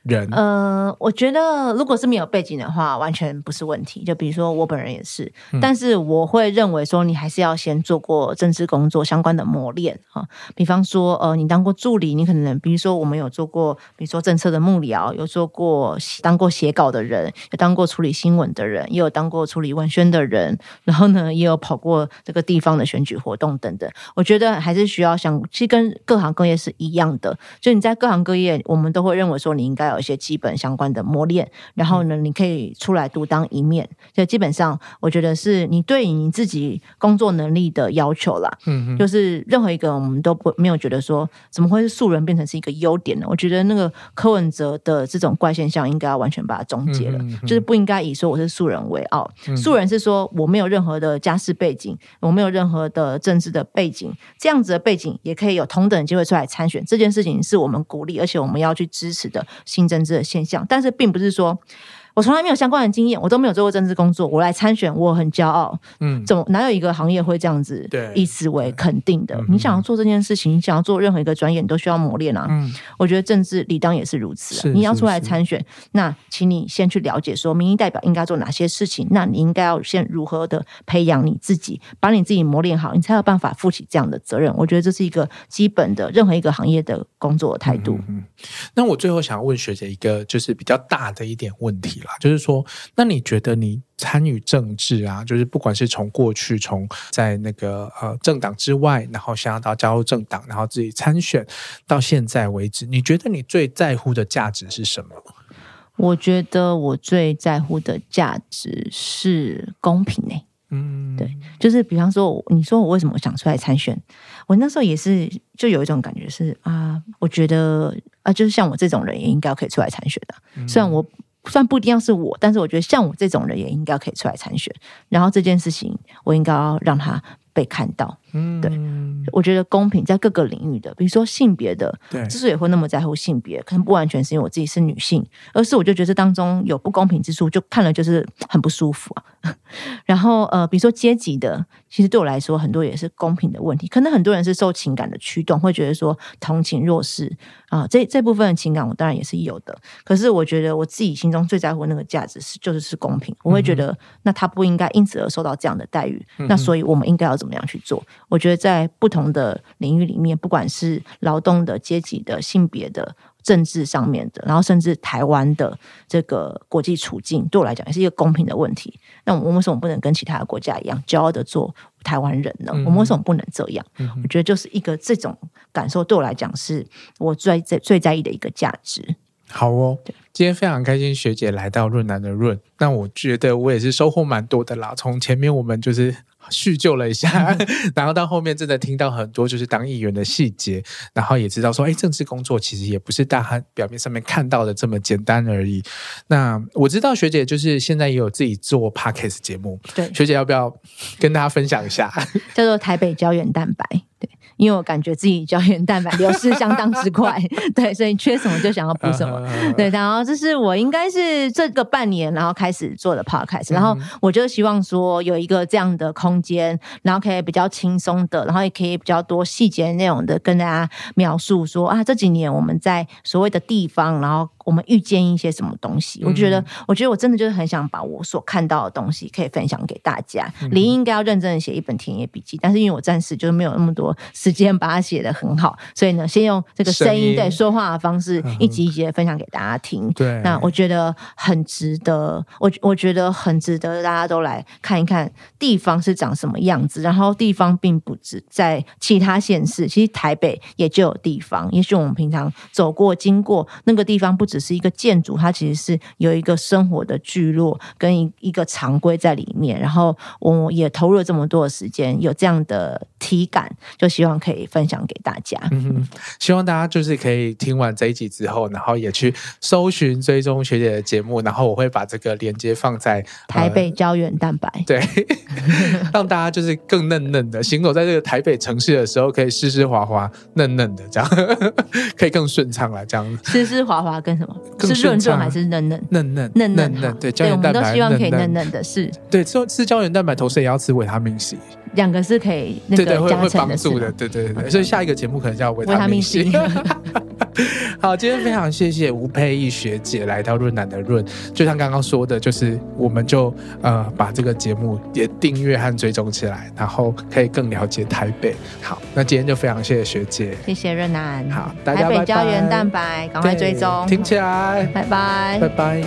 人呃，我觉得如果是没有背景的话，完全不是问题。就比如说我本人也是，嗯、但是我会认为说，你还是要先做过政治工作相关的磨练啊。比方说，呃，你当过助理，你可能比如说我们有做过，比如说政策的幕僚，有做过当过写稿的人，有当过处理新闻的人，也有当过处理文宣的人，然后呢，也有跑过这个地方的选举活动等等。我觉得还是需要想，其实跟各行各业是一样的，就你在各行各业，我们都会认为说你应该。有一些基本相关的磨练，然后呢，你可以出来独当一面。就基本上，我觉得是你对你自己工作能力的要求啦。嗯嗯，就是任何一个我们都不没有觉得说怎么会是素人变成是一个优点呢？我觉得那个柯文哲的这种怪现象应该要完全把它终结了，嗯嗯，就是不应该以说我是素人为傲。嗯、素人是说我没有任何的家世背景，我没有任何的政治的背景，这样子的背景也可以有同等机会出来参选。这件事情是我们鼓励，而且我们要去支持的新政治的现象。但是并不是说。我从来没有相关的经验，我都没有做过政治工作。我来参选，我很骄傲。嗯，怎么哪有一个行业会这样子？对，以此为肯定的。你想要做这件事情，你想要做任何一个专业，你都需要磨练啊。嗯，我觉得政治理当也是如此。你要出来参选，那请你先去了解说，民意代表应该做哪些事情。那你应该要先如何的培养你自己，把你自己磨练好，你才有办法负起这样的责任。我觉得这是一个基本的任何一个行业的工作的态度。嗯，嗯，那我最后想要问学姐一个就是比较大的一点问题。就是说，那你觉得你参与政治啊，就是不管是从过去从在那个呃政党之外，然后想要到加入政党，然后自己参选，到现在为止，你觉得你最在乎的价值是什么？我觉得我最在乎的价值是公平诶。嗯，对，就是比方说，你说我为什么想出来参选？我那时候也是就有一种感觉是啊，我觉得啊，就是像我这种人也应该可以出来参选的，嗯、虽然我。虽然不一定要是我，但是我觉得像我这种人也应该可以出来参选。然后这件事情，我应该要让他被看到。嗯，对，我觉得公平在各个领域的，比如说性别的，对，之所以会那么在乎性别，可能不完全是因为我自己是女性，而是我就觉得这当中有不公平之处，就看了就是很不舒服啊。然后呃，比如说阶级的，其实对我来说很多也是公平的问题。可能很多人是受情感的驱动，会觉得说同情弱势啊，这这部分的情感我当然也是有的。可是我觉得我自己心中最在乎的那个价值是，就是是公平。我会觉得那他不应该因此而受到这样的待遇，那所以我们应该要怎么样去做？我觉得在不同的领域里面，不管是劳动的、阶级的、性别的、政治上面的，然后甚至台湾的这个国际处境，对我来讲也是一个公平的问题。那我们为什么不能跟其他的国家一样，骄傲的做台湾人呢？嗯、我们为什么不能这样？嗯、我觉得就是一个这种感受，对我来讲是我最最最在意的一个价值。好哦，今天非常开心学姐来到润南的润，那我觉得我也是收获蛮多的啦。从前面我们就是。叙旧了一下，然后到后面真的听到很多就是当议员的细节，然后也知道说，哎，政治工作其实也不是大家表面上面看到的这么简单而已。那我知道学姐就是现在也有自己做 Podcast 节目，对，学姐要不要跟大家分享一下？叫做台北胶原蛋白，对。因为我感觉自己胶原蛋白流失相当之快，对，所以缺什么就想要补什么，对。然后这是我应该是这个半年，然后开始做的 podcast，然后我就希望说有一个这样的空间，然后可以比较轻松的，然后也可以比较多细节内容的跟大家描述说啊，这几年我们在所谓的地方，然后。我们遇见一些什么东西，我觉得，我觉得我真的就是很想把我所看到的东西可以分享给大家。理应应该要认真的写一本田野笔记，但是因为我暂时就是没有那么多时间把它写得很好，所以呢，先用这个声音对说话的方式，一集一集的分享给大家听。对，那我觉得很值得，我我觉得很值得大家都来看一看地方是长什么样子。然后地方并不止在其他县市，其实台北也就有地方。也许我们平常走过经过那个地方不。只是一个建筑，它其实是有一个生活的聚落跟一一个常规在里面。然后我也投入了这么多的时间，有这样的体感，就希望可以分享给大家。嗯，希望大家就是可以听完这一集之后，然后也去搜寻追踪学姐的节目，然后我会把这个链接放在台北胶原蛋白，对，让大家就是更嫩嫩的行走在这个台北城市的时候，可以湿湿滑滑、嫩嫩的这样，可以更顺畅了。这样 湿湿滑滑跟。是润润还是嫩嫩嫩嫩嫩嫩嫩？对，胶原蛋白，我们都希望可以嫩嫩的。是，对，吃吃胶原蛋白，同时也要吃维他命 C，两个是可以那个加成的，对对对。所以下一个节目可能叫维他命 C。好，今天非常谢谢吴佩义学姐来到润南的润，就像刚刚说的，就是我们就呃把这个节目也订阅和追踪起来，然后可以更了解台北。好，那今天就非常谢谢学姐，谢谢润南。好。台北胶原蛋白，赶快追踪，听起来，拜拜，拜拜。